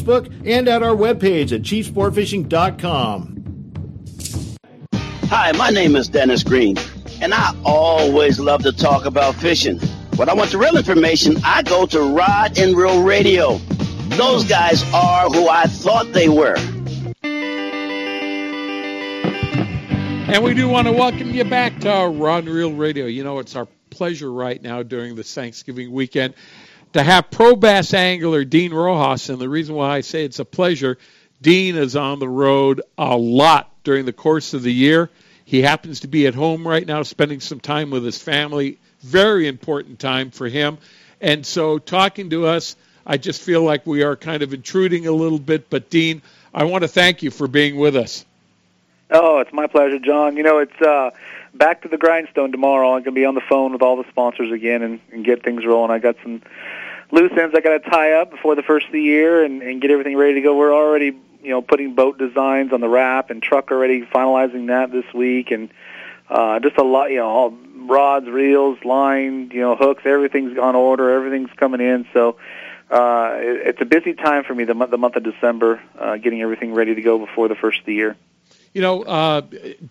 S16: and at our webpage at chiefsportfishing.com.
S17: Hi, my name is Dennis Green, and I always love to talk about fishing. When I want the real information, I go to Rod and Reel Radio. Those guys are who I thought they were.
S2: And we do want to welcome you back to our Rod and Reel Radio. You know, it's our pleasure right now during this Thanksgiving weekend to have pro bass angler Dean Rojas. And the reason why I say it's a pleasure, Dean is on the road a lot during the course of the year. He happens to be at home right now spending some time with his family very important time for him. And so, talking to us, I just feel like we are kind of intruding a little bit. But, Dean, I want to thank you for being with us.
S15: Oh, it's my pleasure, John. You know, it's uh, back to the grindstone tomorrow. I'm going to be on the phone with all the sponsors again and, and get things rolling. I got some loose ends I got to tie up before the first of the year and, and get everything ready to go. We're already, you know, putting boat designs on the wrap and truck already finalizing that this week, and uh, just a lot, you know, all rods, reels, line, you know, hooks. Everything's on order. Everything's coming in. So uh, it, it's a busy time for me. The month, the month of December, uh, getting everything ready to go before the first of the year.
S2: You know, uh,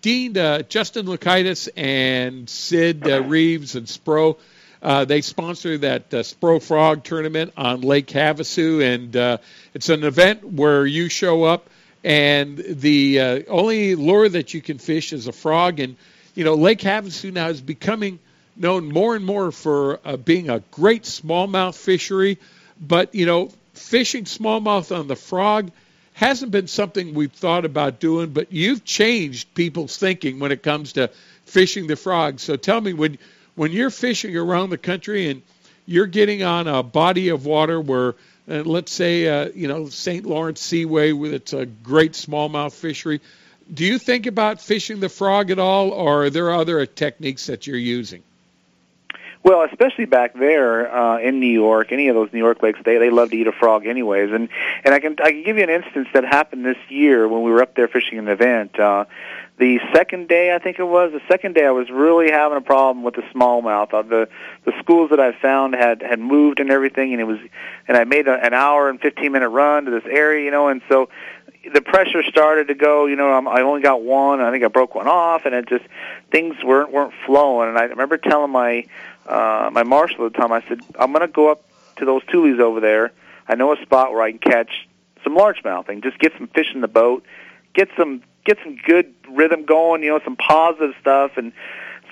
S2: Dean, uh, Justin Lukaitis and Sid uh, Reeves and Spro, uh, they sponsor that uh, Spro Frog tournament on Lake Havasu, and uh, it's an event where you show up, and the uh, only lure that you can fish is a frog. And you know, Lake Havasu now is becoming known more and more for uh, being a great smallmouth fishery, but you know, fishing smallmouth on the frog hasn't been something we've thought about doing, but you've changed people's thinking when it comes to fishing the frog. So tell me when when you're fishing around the country and you're getting on a body of water where uh, let's say uh, you know St. Lawrence Seaway with its a great smallmouth fishery, do you think about fishing the frog at all or are there other techniques that you're using?
S15: Well, especially back there uh, in New York, any of those New York lakes, they they love to eat a frog, anyways. And and I can I can give you an instance that happened this year when we were up there fishing an event. Uh, the second day, I think it was the second day, I was really having a problem with the smallmouth. Uh, the the schools that I found had had moved and everything, and it was, and I made a, an hour and fifteen minute run to this area, you know, and so the pressure started to go. You know, I'm, I only got one. I think I broke one off, and it just things weren't weren't flowing. And I remember telling my uh, my marshal at the time, I said, I'm going to go up to those tulies over there. I know a spot where I can catch some largemouth and just get some fish in the boat, get some get some good rhythm going, you know, some positive stuff. And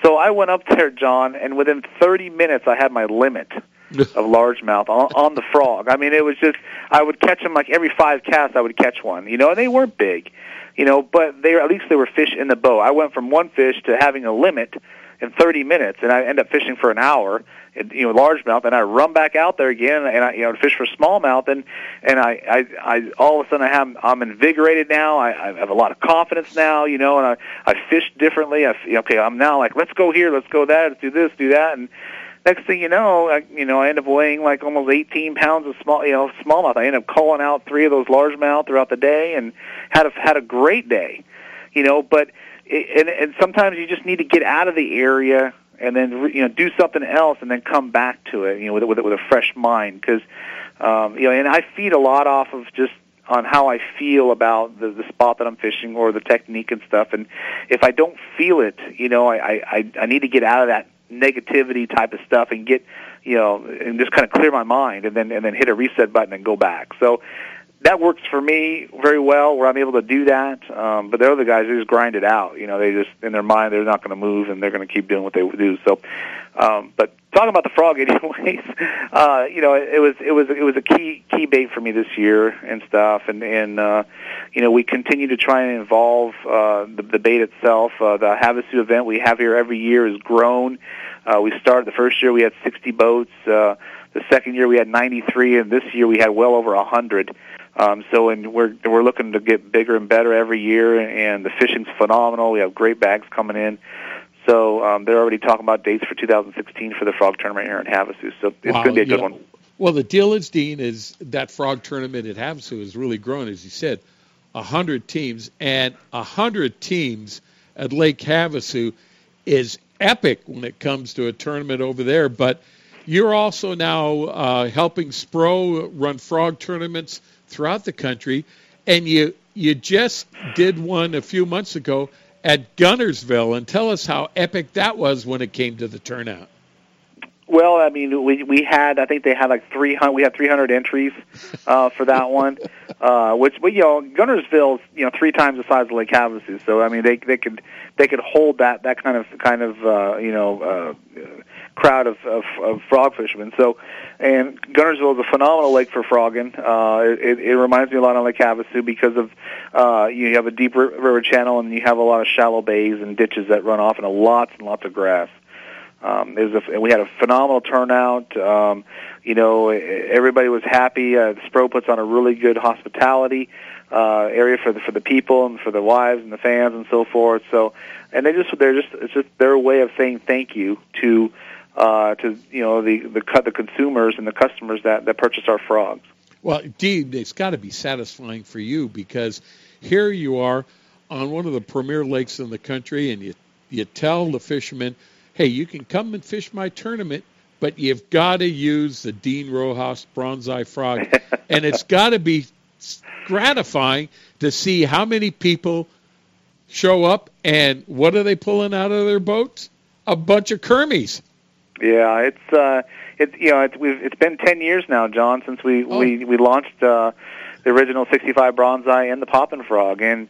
S15: so I went up there, John, and within 30 minutes I had my limit of largemouth on, on the frog. I mean, it was just I would catch them like every five casts I would catch one, you know, and they weren't big, you know, but they at least they were fish in the boat. I went from one fish to having a limit in 30 minutes, and I end up fishing for an hour, you know, largemouth, and I run back out there again, and I, you know, fish for smallmouth, and and I, I, I, all of a sudden I have, I'm invigorated now. I, I have a lot of confidence now, you know, and I, I fish differently. I, okay, I'm now like, let's go here, let's go that, let's do this, do that, and next thing you know, I, you know, I end up weighing like almost 18 pounds of small, you know, smallmouth. I end up calling out three of those largemouth throughout the day, and had a had a great day, you know, but and, and sometimes you just need to get out of the area and then you know do something else and then come back to it you know with with, with a fresh mind. Because um, you know and I feed a lot off of just on how I feel about the, the spot that I'm fishing or the technique and stuff. And if I don't feel it you know I, I I need to get out of that negativity type of stuff and get you know and just kind of clear my mind and then and then hit a reset button and go back. So that works for me very well where I'm able to do that. Um, but the other guys, they just grind it out. You know, they just, in their mind, they're not going to move and they're going to keep doing what they do. So, um, but talking about the frog anyways, uh, you know, it, it was, it was, it was a key, key bait for me this year and stuff. And, and, uh, you know, we continue to try and involve, uh, the, the bait itself. Uh, the Havasu event we have here every year has grown. Uh, we started the first year we had 60 boats. Uh, the second year we had 93 and this year we had well over 100. Um, so, and we're we're looking to get bigger and better every year, and the fishing's phenomenal. We have great bags coming in. So um, they're already talking about dates for 2016 for the frog tournament here in Havasu. So it's
S2: wow,
S15: going to be a good
S2: yeah.
S15: one.
S2: Well, the deal is, Dean, is that frog tournament at Havasu has really grown, as you said, a hundred teams, and a hundred teams at Lake Havasu is epic when it comes to a tournament over there. But you're also now uh, helping Spro run frog tournaments throughout the country, and you you just did one a few months ago at Guntersville, and tell us how epic that was when it came to the turnout.
S15: Well, I mean, we we had I think they had like three hundred. We had three hundred entries uh, for that one, uh, which but you know Guntersville's you know three times the size of Lake Havasu. So I mean they they could they could hold that that kind of kind of uh, you know uh, crowd of, of of frog fishermen. So and Guntersville is a phenomenal lake for frogging. Uh, it, it reminds me a lot of Lake Havasu because of uh, you have a deep river channel and you have a lot of shallow bays and ditches that run off and a lots and lots of grass. Um, it was a, we had a phenomenal turnout. Um, you know, everybody was happy. Uh, Spro puts on a really good hospitality uh, area for the for the people and for the wives and the fans and so forth. So, and they just they're just it's just their way of saying thank you to uh, to you know the the the consumers and the customers that that purchase our frogs.
S2: Well, Dean, it's got to be satisfying for you because here you are on one of the premier lakes in the country, and you you tell the fishermen, "Hey, you can come and fish my tournament, but you've got to use the Dean Rojas bronze-eye frog, and it's got to be gratifying to see how many people show up and what are they pulling out of their boats? A bunch of Kermies.
S15: Yeah, it's uh, it's you know it's we've it's been ten years now, John, since we oh. we we launched uh, the original 65 bronze-eye and the poppin' frog, and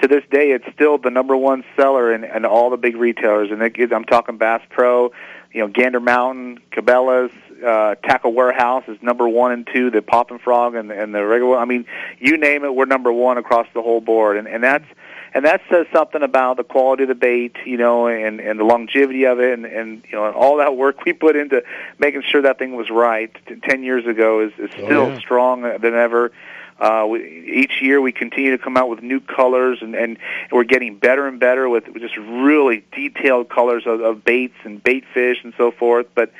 S15: to this day, it's still the number one seller in, in all the big retailers. And it, I'm talking Bass Pro, you know, Gander Mountain, Cabela's, uh, Tackle Warehouse is number one and two. The Poppin' Frog and, and the regular. I mean, you name it, we're number one across the whole board, and and that's and that says something about the quality of the bait, you know, and and the longevity of it, and and you know, and all that work we put into making sure that thing was right ten years ago is, is oh, still oh, yeah. strong than ever. Uh, we, each year we continue to come out with new colors, and, and we're getting better and better with just really detailed colors of, of baits and bait fish and so forth. But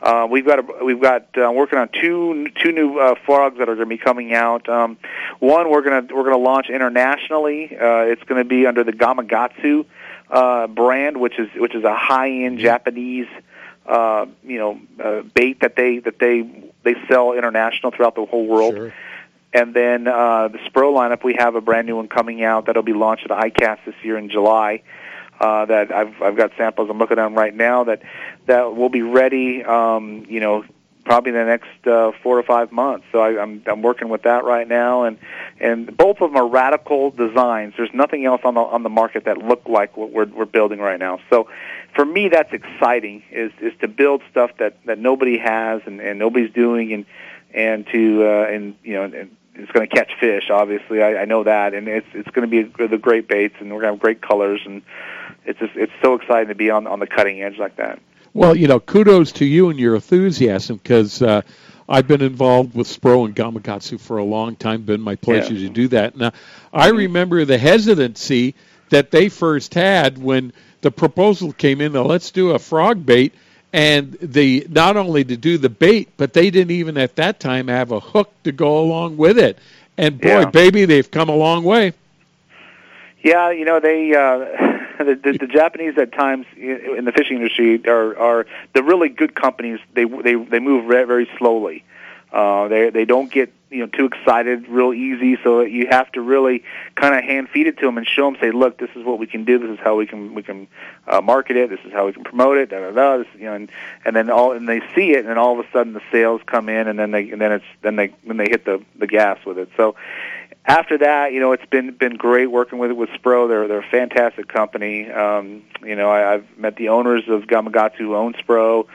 S15: uh, we've got a, we've got uh, working on two two new uh, frogs that are going to be coming out. Um, one we're going to we're going to launch internationally. Uh, it's going to be under the Gamakatsu uh, brand, which is which is a high end Japanese uh, you know uh, bait that they that they they sell international throughout the whole world.
S2: Sure.
S15: And then uh, the Spro lineup, we have a brand new one coming out that'll be launched at ICAST this year in July. Uh, that I've I've got samples I'm looking at right now that that will be ready. Um, you know, probably in the next uh, four or five months. So I, I'm I'm working with that right now, and and both of them are radical designs. There's nothing else on the on the market that look like what we're we're building right now. So for me, that's exciting. Is is to build stuff that that nobody has and and nobody's doing, and and to uh, and you know and it's going to catch fish. Obviously, I, I know that, and it's it's going to be the great baits, and we're going to have great colors, and it's just it's so exciting to be on on the cutting edge like that.
S2: Well, you know, kudos to you and your enthusiasm because uh, I've been involved with Spro and Gamakatsu for a long time. Been my pleasure yeah. to do that. Now, I remember the hesitancy that they first had when the proposal came in. That let's do a frog bait and the not only to do the bait, but they didn't even at that time have a hook to go along with it. And boy,
S15: yeah.
S2: baby, they've come a long way.
S15: Yeah, you know they uh, the, the, the Japanese at times in the fishing industry are are the really good companies. They they they move very, very slowly. Uh, they they don't get you know too excited real easy. So you have to really kind of hand feed it to them and show them. Say, look, this is what we can do. This is how we can we can uh, market it. This is how we can promote it. Da da da. This, you know, and and then all and they see it, and then all of a sudden the sales come in, and then they and then it's then they then they hit the the gas with it. So after that, you know, it's been been great working with with Spro. They're they're a fantastic company. Um, you know, I, I've met the owners of Gamakatsu who own Spro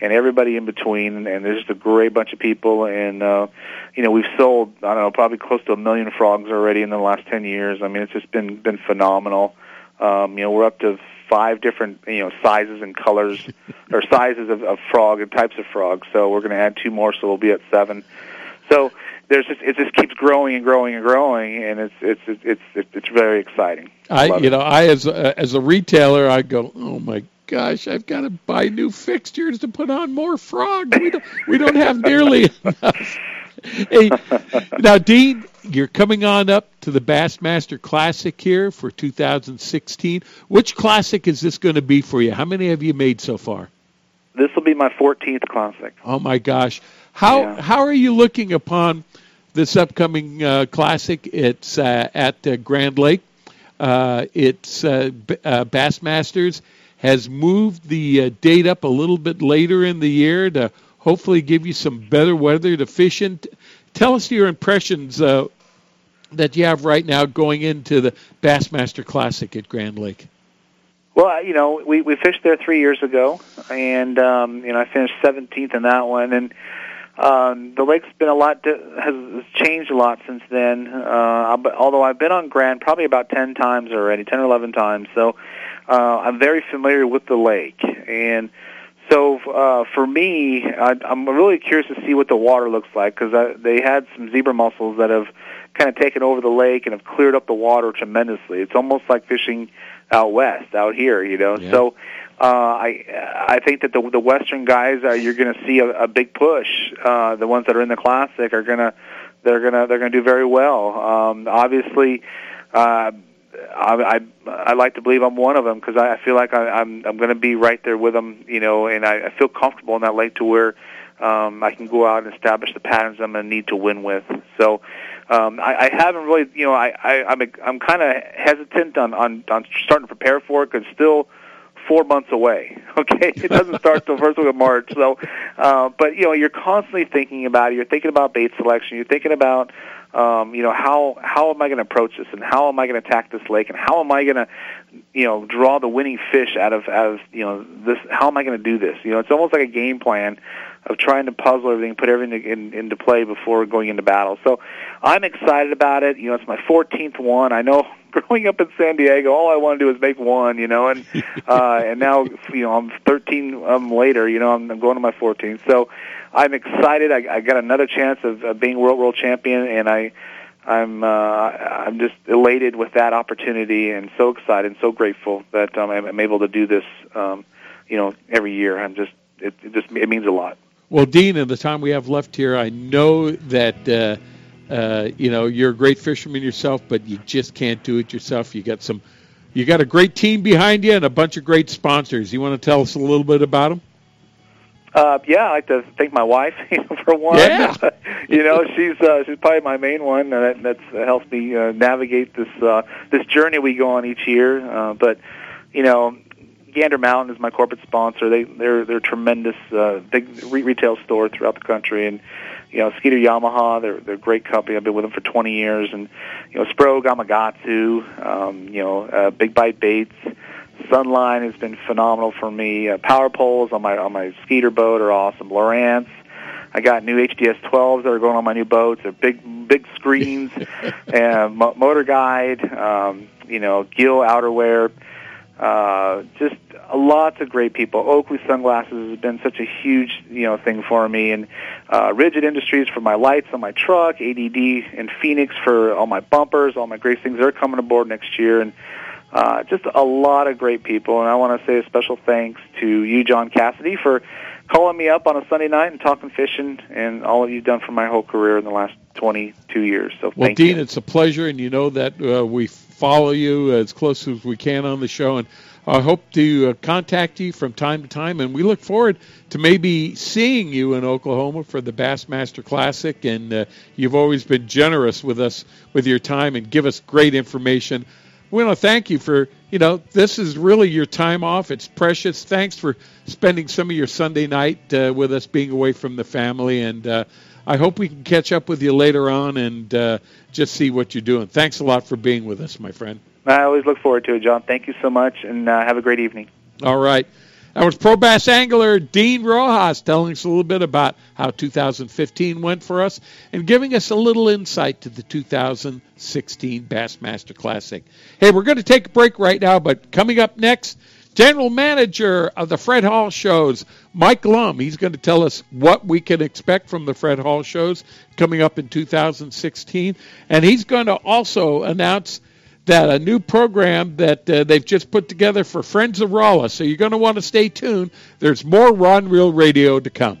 S15: and everybody in between. And there's just a great bunch of people. And uh, you know, we've sold I don't know probably close to a million frogs already in the last ten years. I mean, it's just been been phenomenal. Um, you know, we're up to five different you know sizes and colors or sizes of, of frog and types of frogs. So we're going to add two more, so we'll be at seven. So there's just it just keeps growing and growing and growing, and it's it's it's it's it's very exciting.
S2: I
S15: Love
S2: you
S15: it.
S2: know I as a, as a retailer I go oh my gosh, I've got to buy new fixtures to put on more frogs. We don't, we don't have nearly enough. Hey, now, Dean, you're coming on up to the Bassmaster Classic here for 2016. Which classic is this going to be for you? How many have you made so far?
S15: This will be my 14th classic.
S2: Oh my gosh, how
S15: Yeah.
S2: how are you looking upon this upcoming uh, classic? It's uh, at uh, Grand Lake. Uh, it's uh, uh, Bassmasters has moved the uh, date up a little bit later in the year to hopefully give you some better weather to fish in. Tell us your impressions uh, that you have right now going into the Bassmaster Classic at Grand Lake.
S15: Well, you know, we we fished there three years ago, and um, you know, I finished 17th in that one, and um, the lake's been a lot has changed a lot since then. Uh, although I've been on Grand probably about 10 times already, 10 or 11 times, so uh, I'm very familiar with the lake, and so uh, for me, I, I'm really curious to see what the water looks like because they had some zebra mussels that have kind of taken over the lake and have cleared up the water tremendously. It's almost like fishing out west, out here, you know.
S2: Yeah.
S15: So uh, I I think that the the western guys are you're going to see a, a big push. Uh, the ones that are in the classic are gonna they're gonna they're gonna do very well. Um, obviously. Uh, I, I I like to believe I'm one of them because I, I feel like I, I'm I'm going to be right there with them, you know, and I, I feel comfortable in that lake to where um, I can go out and establish the patterns I'm going to need to win with. So um, I, I haven't really, you know, I, I I'm I'm kind of hesitant on, on on starting to prepare for it because still four months away. Okay, it doesn't start till first week of March. So, uh, but you know, you're constantly thinking about it. You're thinking about bait selection. You're thinking about, um, you know, how how am I going to approach this, and how am I going to attack this lake, and how am I going to, you know, draw the winning fish out of out of you know this. How am I going to do this? You know, it's almost like a game plan of trying to puzzle everything, put everything in, into play before going into battle. So I'm excited about it. You know, it's my 14th one. I know growing up in San Diego, all I want to do is make one, you know, and uh, and now you know I'm 13 um, later. You know, I'm, I'm going to my 14th. So I'm excited. I, I got another chance of, of being world world champion, and I. I'm uh, I'm just elated with that opportunity, and so excited and so grateful that um, I'm, I'm able to do this. Um, you know, every year. I'm just it, it just it means a lot.
S2: Well, Dean, in the time we have left here, I know that uh, uh, you know you're a great fisherman yourself, but you just can't do it yourself. You got some, you got a great team behind you and a bunch of great sponsors. You want to tell us a little bit about them?
S15: Uh, yeah, I like to thank my wife for one.
S2: Yeah.
S15: you know, she's uh, she's probably my main one. Uh, that that's, uh, helps me uh, navigate this uh, this journey we go on each year. Uh, but you know, Gander Mountain is my corporate sponsor. They they're they're a tremendous uh, big re- retail store throughout the country, and you know Skeeter Yamaha. They're they're a great company. I've been with them for 20 years, and you know Spro Gamakatsu. Um, you know uh, Big Bite Baits. Sunline has been phenomenal for me. Uh, power poles on my on my Skeeter boat are awesome. Lowrance. I got new HDS 12s that are going on my new boats. They're big big screens and mo- MotorGuide. Um, you know Gill outerwear. Uh, just lots of great people. Oakley sunglasses has been such a huge you know thing for me, and uh, Rigid Industries for my lights on my truck, ADD and Phoenix for all my bumpers, all my great things. They're coming aboard next year, and uh, just a lot of great people. And I want to say a special thanks to you, John Cassidy, for calling me up on a Sunday night and talking fishing, and all that you've done for my whole career in the last 22 years. So
S2: Well, Dean,
S15: you.
S2: it's a pleasure, and you know that uh, we follow you as close as we can on the show, and I hope to uh, contact you from time to time, and we look forward to maybe seeing you in Oklahoma for the Bassmaster Classic. And uh, you've always been generous with us with your time and give us great information. We want to thank you for, you know, this is really your time off. It's precious. Thanks for spending some of your Sunday night uh, with us, being away from the family, and uh, I hope we can catch up with you later on and uh, just see what you're doing. Thanks a lot for being with us, my friend.
S15: I always look forward to it, John. Thank you so much, and uh, have a great evening.
S2: All right. That was Pro Bass Angler Dean Rojas telling us a little bit about how 2015 went for us and giving us a little insight to the 2016 Bassmaster Classic. Hey, we're going to take a break right now, but coming up next, General Manager of the Fred Hall shows, Mike Lum. He's going to tell us what we can expect from the Fred Hall shows coming up in 2016. And he's going to also announce that a new program that uh, they've just put together for Friends of Rollo. So you're going to want to stay tuned. There's more Rod and Reel Radio to come.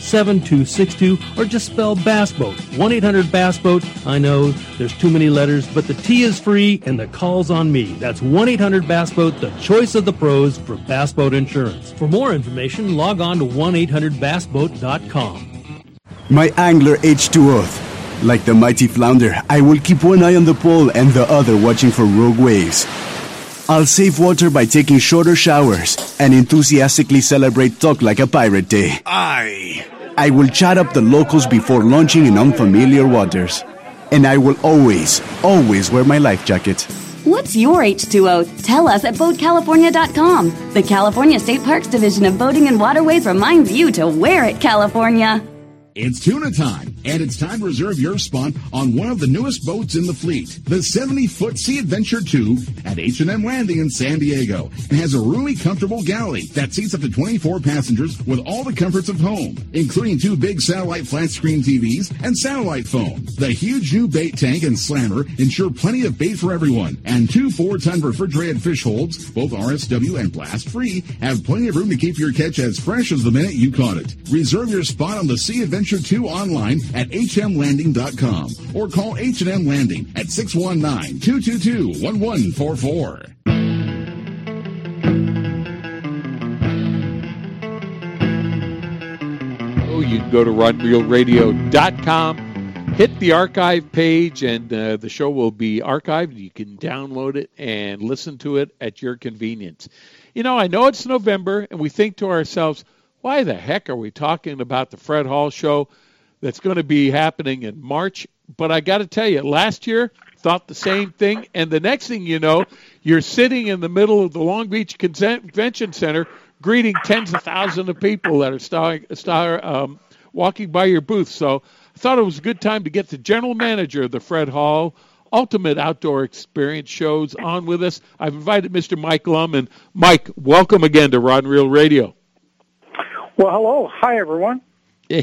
S18: 7262 or just spell Bass Boat. 1 800 Bass Boat. I know there's too many letters, but the T is free and the call's on me. That's 1 800 Bass Boat, the choice of the pros for Bass Boat Insurance. For more information, log on to 1 800 BassBoat.com.
S13: My angler H2O. Like the mighty flounder, I will keep one eye on the pole and the other watching for rogue waves. I'll save water by taking shorter showers and enthusiastically celebrate Talk Like a Pirate Day.
S11: Aye.
S13: I will chat up the locals before launching in unfamiliar waters. And I will always, always wear my life jacket.
S19: What's your H2O? Tell us at BoatCalifornia.com. The California State Parks Division of Boating and Waterways reminds you to wear it, California.
S20: It's tuna time, and it's time to reserve your spot on one of the newest boats in the fleet, the 70-foot Sea Adventure 2 at H&M Landing in San Diego. It has a roomy, comfortable galley that seats up to 24 passengers with all the comforts of home, including two big satellite flat-screen TVs and satellite phone. The huge new bait tank and slammer ensure plenty of bait for everyone, and two four-ton refrigerated fish holds, both RSW and blast-free, have plenty of room to keep your catch as fresh as the minute you caught it. Reserve your spot on the Sea Adventure Adventure 2 online at hmlanding.com or call H&M Landing at 619-222-1144.
S2: Oh, you can go to rodreelradio.com, hit the archive page, and uh, the show will be archived. You can download it and listen to it at your convenience. You know, I know it's November, and we think to ourselves, why the heck are we talking about the Fred Hall show that's going to be happening in March? But I got to tell you, last year thought the same thing, and the next thing you know, you're sitting in the middle of the Long Beach Convention Center greeting tens of thousands of people that are star, star, um, walking by your booth. So I thought it was a good time to get the general manager of the Fred Hall Ultimate Outdoor Experience shows on with us. I've invited Mr. Mike Lum, and Mike, welcome again to Rod and Reel Radio.
S21: Well, hello. Hi, everyone.
S2: and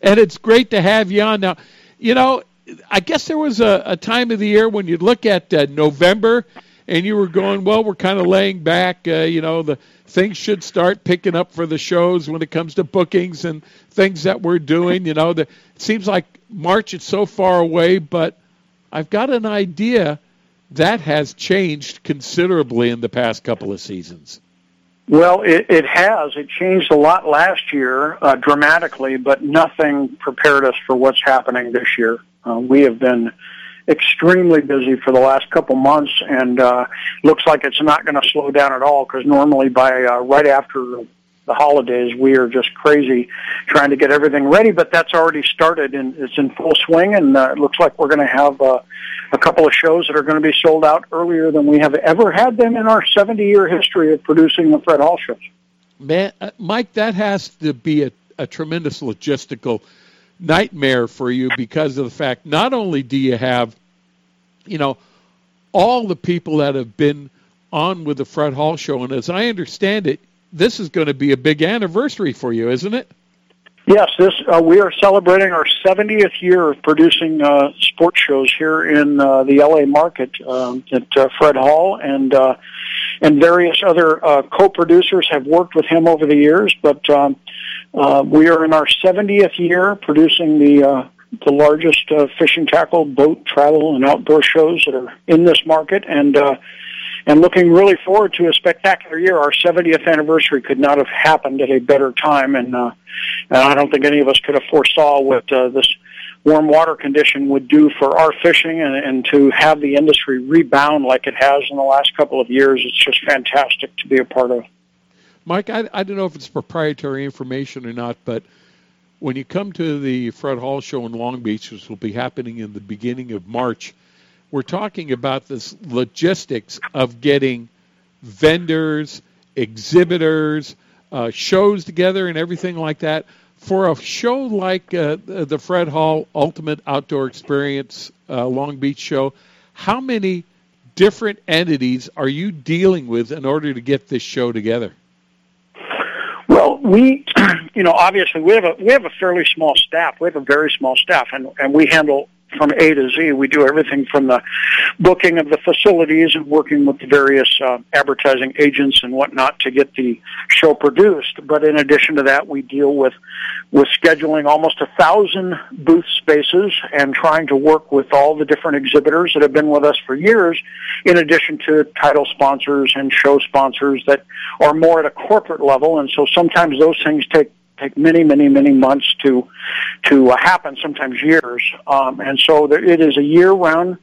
S2: it's great to have you on. Now, you know, I guess there was a, a time of the year when you'd look at uh, November and you were going, well, we're kind of laying back. Uh, you know, the things should start picking up for the shows when it comes to bookings and things that we're doing. You know, the, it seems like March is so far away, but I've got an idea that has changed considerably in the past couple of seasons.
S21: Well, it, it has. It changed a lot last year, uh, dramatically, but nothing prepared us for what's happening this year. Uh, we have been extremely busy for the last couple months, and uh, looks like it's not going to slow down at all. Because normally, by uh, right after the holidays, we are just crazy trying to get everything ready. But that's already started, and it's in full swing. And uh, it looks like we're going to have. Uh, a couple of shows that are going to be sold out earlier than we have ever had them in our 70 year history of producing the Fred Hall shows.
S2: Man, uh, Mike, that has to be a, a tremendous logistical nightmare for you because of the fact not only do you have, you know, all the people that have been on with the Fred Hall show, and as I understand it, this is going to be a big anniversary for you, isn't it?
S21: Yes, this uh, we are celebrating our 70th year of producing uh, sports shows here in uh, the LA market um, at uh, Fred Hall, and uh, and various other uh, co-producers have worked with him over the years. But um, uh, we are in our 70th year producing the uh, the largest uh, fishing tackle, boat, travel, and outdoor shows that are in this market, and. Uh, and looking really forward to a spectacular year. Our 70th anniversary could not have happened at a better time, and, uh, and I don't think any of us could have foresaw what uh, this warm water condition would do for our fishing, and, and to have the industry rebound like it has in the last couple of years. It's just fantastic to be a part of.
S2: Mike, I, I don't know if it's proprietary information or not, but when you come to the Fred Hall show in Long Beach, which will be happening in the beginning of March, we're talking about this logistics of getting vendors, exhibitors, uh, shows together, and everything like that. for a show like uh, the Fred Hall Ultimate Outdoor Experience uh, Long Beach show, how many different entities are you dealing with in order to get this show together?
S21: Well, we, you know, obviously we have a we have a fairly small staff. We have a very small staff, and and we handle from A to Z. We do everything from the booking of the facilities and working with the various uh, advertising agents and whatnot to get the show produced. But in addition to that, we deal with with scheduling almost a thousand booth spaces and trying to work with all the different exhibitors that have been with us for years, in addition to title sponsors and show sponsors that are more at a corporate level. And so sometimes those things take take many, many, many months to to uh, happen. Sometimes years, um, and so there, it is a year-round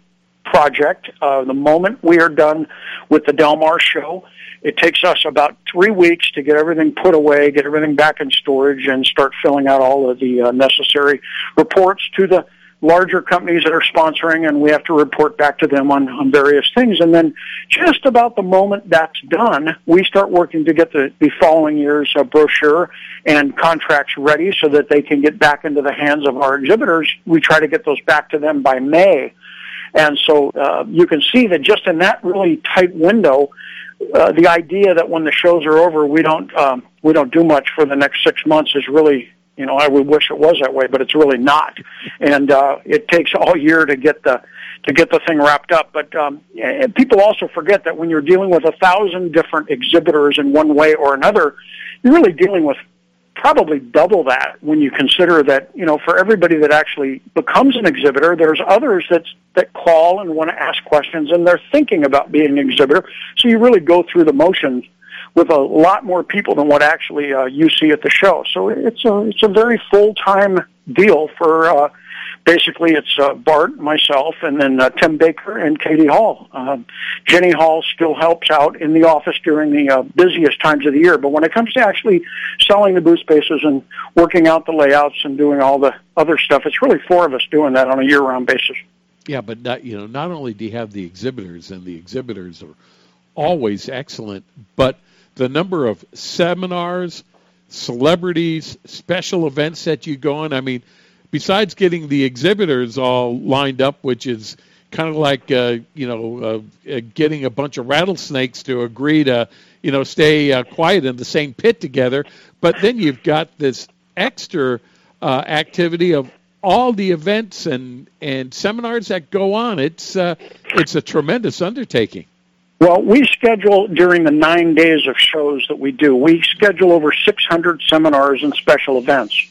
S21: project. Uh, the moment we are done with the Del Mar show, it takes us about three weeks to get everything put away, get everything back in storage, and start filling out all of the uh, necessary reports to the larger companies that are sponsoring and we have to report back to them on, on various things. And then just about the moment that's done, we start working to get the, the following year's uh, brochure and contracts ready so that they can get back into the hands of our exhibitors. We try to get those back to them by May. And so uh, you can see that just in that really tight window, uh, the idea that when the shows are over, we don't um, we don't do much for the next six months is really you know, I would wish it was that way, but it's really not. And uh, it takes all year to get the to get the thing wrapped up. But um, and people also forget that when you're dealing with a thousand different exhibitors in one way or another, you're really dealing with probably double that when you consider that you know for everybody that actually becomes an exhibitor there's others that that call and want to ask questions and they're thinking about being an exhibitor so you really go through the motions with a lot more people than what actually uh, you see at the show. So it's a it's a very full time deal for. Uh, basically, it's uh, Bart, myself, and then uh, Tim Baker and Katie Hall. Uh, Jenny Hall still helps out in the office during the uh, busiest times of the year, but when it comes to actually selling the booth spaces and working out the layouts and doing all the other stuff, it's really four of us doing that on a year round basis.
S2: Yeah, but not, you know, not only do you have the exhibitors, and the exhibitors are always excellent, but the number of seminars, celebrities, special events that you go on. I mean, besides getting the exhibitors all lined up, which is kind of like uh, you know uh, uh, getting a bunch of rattlesnakes to agree to you know stay uh, quiet in the same pit together. But then you've got this extra uh, activity of all the events and and seminars that go on. It's uh, it's a tremendous undertaking.
S21: Well, we schedule during the nine days of shows that we do. We schedule over 600 seminars and special events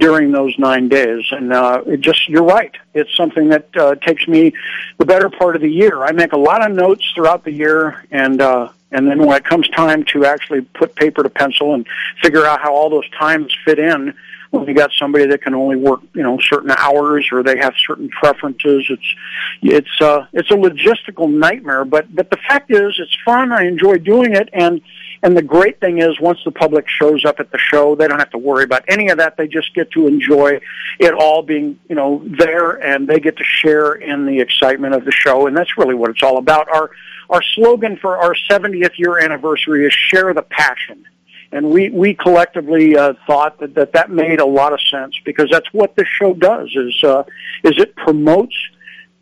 S21: during those nine days, and uh, it just you're right. It's something that uh, takes me the better part of the year. I make a lot of notes throughout the year, and uh, and then when it comes time to actually put paper to pencil and figure out how all those times fit in, when you got somebody that can only work, you know, certain hours or they have certain preferences, it's it's uh it's a logistical nightmare. But but the fact is, it's fun. I enjoy doing it, and and the great thing is, once the public shows up at the show, they don't have to worry about any of that. They just get to enjoy it all being, you know, there, and they get to share in the excitement of the show, and that's really what it's all about. Our our slogan for our 70th year anniversary is "Share the Passion." And we we collectively uh, thought that, that that made a lot of sense because that's what this show does is uh, is it promotes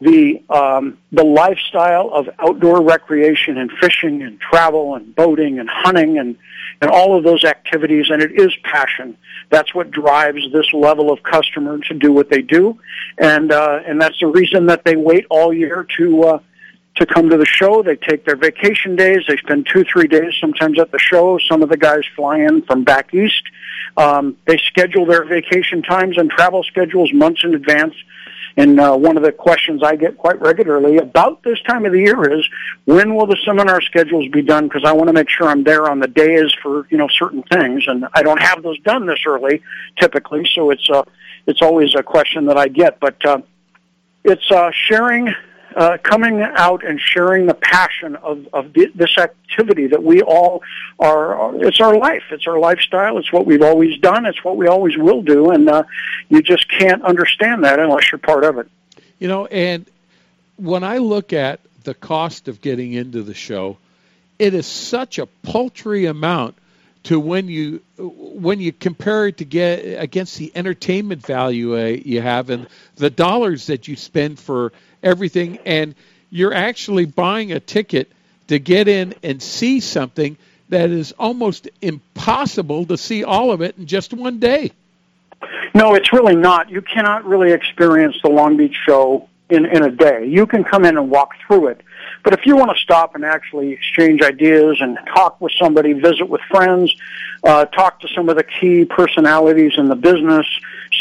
S21: the um, the lifestyle of outdoor recreation and fishing and travel and boating and hunting and and all of those activities. And it is passion. That's what drives this level of customer to do what they do. And uh, and that's the reason that they wait all year to uh, to come to the show. They take their vacation days. They spend two, three days sometimes at the show. Some of the guys fly in from back east. Um, they schedule their vacation times and travel schedules months in advance. And uh, one of the questions I get quite regularly about this time of the year is, when will the seminar schedules be done? Because I want to make sure I'm there on the days for you know certain things, and I don't have those done this early typically. So it's uh, it's always a question that I get, but uh, it's uh, sharing uh, coming out and sharing the passion of, of this activity that we all are, it's our life, it's our lifestyle, it's what we've always done, it's what we always will do, and uh, you just can't understand that unless you're part of it.
S2: You know, and when I look at the cost of getting into the show, it is such a paltry amount to when you when you compare it to get against the entertainment value uh, you have and the dollars that you spend for everything and you're actually buying a ticket to get in and see something that is almost impossible to see all of it in just one day.
S21: No, it's really not. You cannot really experience the Long Beach show in, in a day. You can come in and walk through it. But if you want to stop and actually exchange ideas and talk with somebody, visit with friends, uh, talk to some of the key personalities in the business,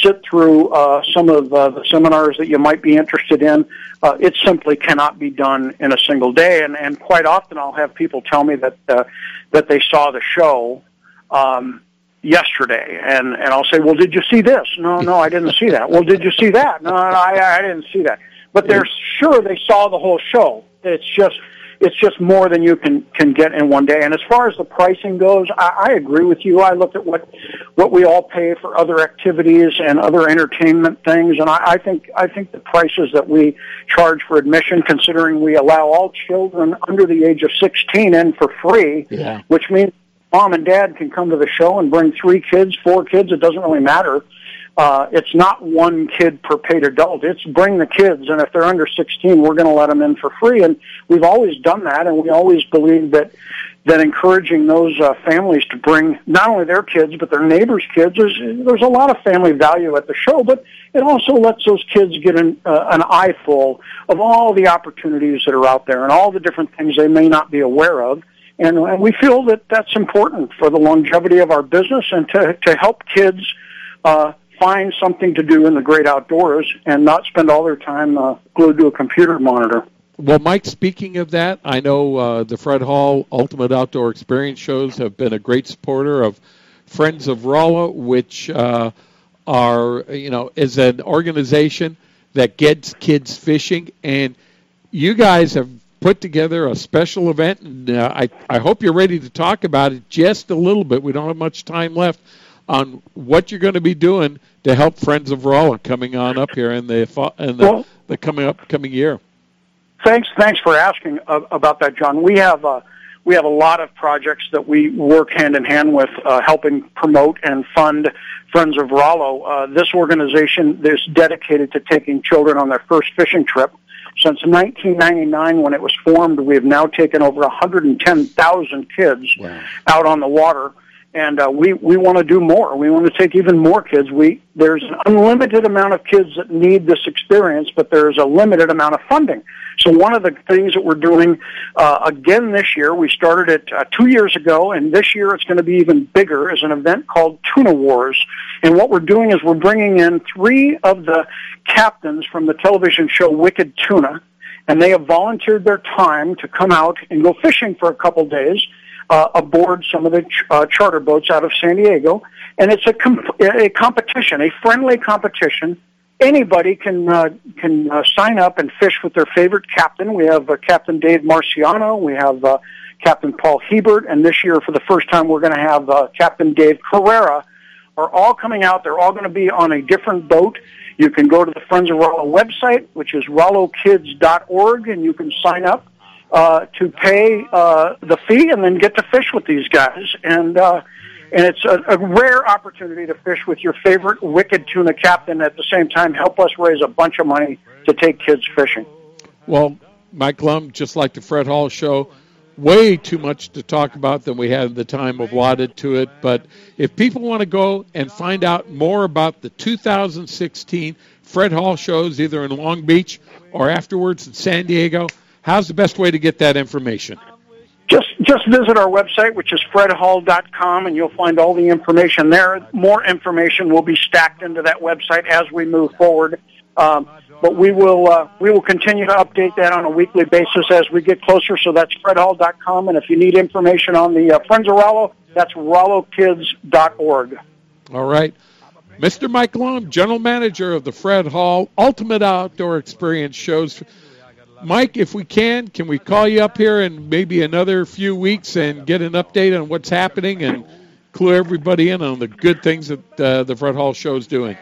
S21: sit through uh, some of uh, the seminars that you might be interested in, uh, it simply cannot be done in a single day. And, and quite often, I'll have people tell me that uh, that they saw the show. Um, yesterday. And and I'll say well did you see this? No no I didn't see that. Well did you see that? No, no I I didn't see that. But they're sure they saw the whole show. It's just it's just more than you can can get in one day. And as far as the pricing goes, I, I agree with you. I looked at what what we all pay for other activities and other entertainment things, and I, I think I think the prices that we charge for admission, considering we allow all children under the age of 16 in for free,
S2: yeah.
S21: which means mom and dad can come to the show and bring three kids, four kids. It doesn't really matter uh, it's not one kid per paid adult. It's bring the kids, and if they're under 16, we're going to let them in for free. And we've always done that, and we always believe that that encouraging those uh, families to bring not only their kids but their neighbors' kids. There's there's a lot of family value at the show, but it also lets those kids get an uh, an eyeful of all the opportunities that are out there and all the different things they may not be aware of. And, and we feel that that's important for the longevity of our business and to to help kids. Uh, find something to do in the great outdoors and not spend all their time uh, glued to a computer monitor.
S2: Well, Mike, speaking of that, I know uh, the Fred Hall Ultimate Outdoor Experience shows have been a great supporter of Friends of Rollo, which uh, are, you know, is an organization that gets kids fishing. And you guys have put together a special event, and uh, I, I hope you're ready to talk about it just a little bit. We don't have much time left on what you're going to be doing to help Friends of Rollo coming on up here in the in the, well, the coming up coming year.
S21: Thanks, thanks for asking uh, about that, John. We have uh, we have a lot of projects that we work hand in hand with, uh, helping promote and fund Friends of Rollo. Uh, this organization is dedicated to taking children on their first fishing trip. Since 1999, when it was formed, we have now taken over 110,000 kids wow. out on the water and uh, we we want to do more. We want to take even more kids. We there's an unlimited amount of kids that need this experience, but there's a limited amount of funding. So one of the things that we're doing uh, again this year, we started it uh, two years ago, and this year it's going to be even bigger. Is an event called Tuna Wars, and what we're doing is we're bringing in three of the captains from the television show Wicked Tuna, and they have volunteered their time to come out and go fishing for a couple days uh, aboard some of the ch- uh, charter boats out of San Diego, and it's a, comp- a competition, a friendly competition. Anybody can uh, can uh, sign up and fish with their favorite captain. We have uh, Captain Dave Marciano. We have uh, Captain Paul Hebert, and this year, for the first time, we're going to have uh, Captain Dave Carraro. Are all coming out. They're all going to be on a different boat. You can go to the Friends of Rollo website, which is rollokids.org, and you can sign up uh, to pay uh, the fee and then get to fish with these guys. And uh, and it's a, a rare opportunity to fish with your favorite wicked tuna captain at the same time help us raise a bunch of money to take kids fishing.
S2: Well, Mike Lum, just like the Fred Hall show, way too much to talk about than we had the time allotted to it. But if people want to go and find out more about the 2016 Fred Hall shows, either in Long Beach or afterwards in San Diego, How's the best way to get that information?
S21: Just just visit our website, which is fredhall.com, and you'll find all the information there. More information will be stacked into that website as we move forward. Um, but we will uh, we will continue to update that on a weekly basis as we get closer. So that's fredhall.com, and if you need information on the uh, Friends of Rollo, that's rollokids.org.
S2: All right. Mr. Mike Lum, General Manager of the Fred Hall Ultimate Outdoor Experience shows Mike, if we can, can we call you up here in maybe another few weeks and get an update on what's happening and clue everybody in on the good things that uh, the Fred Hall show is doing?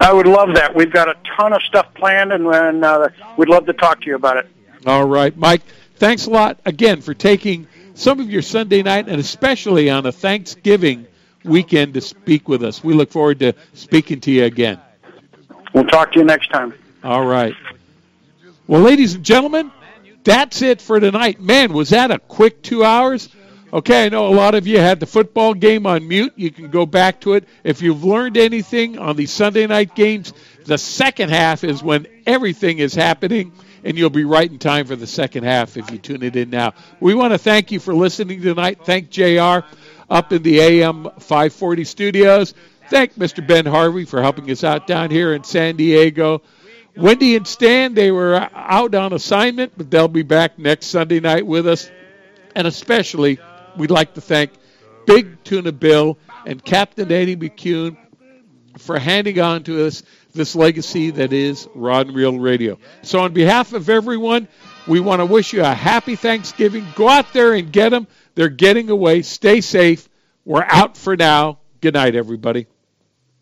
S21: I would love that. We've got a ton of stuff planned, and, uh, we'd love to talk to you about it.
S2: All right, Mike. Thanks a lot again for taking some of your Sunday night and especially on a Thanksgiving weekend to speak with us. We look forward to speaking to you again.
S21: We'll talk to you next time.
S2: All right. Well, ladies and gentlemen, that's it for tonight. Man, was that a quick two hours? Okay, I know a lot of you had the football game on mute. You can go back to it. If you've learned anything on these Sunday night games, the second half is when everything is happening, and you'll be right in time for the second half if you tune it in now. We want to thank you for listening tonight. Thank JR up in the AM 540 studios. Thank Mr. Ben Harvey for helping us out down here in San Diego. Wendy and Stan, they were out on assignment, but they'll be back next Sunday night with us. And especially, we'd like to thank Big Tuna Bill and Captain Eddie McCune for handing on to us this legacy that is Rod and Reel Radio. So, on behalf of everyone, we want to wish you a happy Thanksgiving. Go out there and get them. They're getting away. Stay safe. We're out for now. Good night, everybody.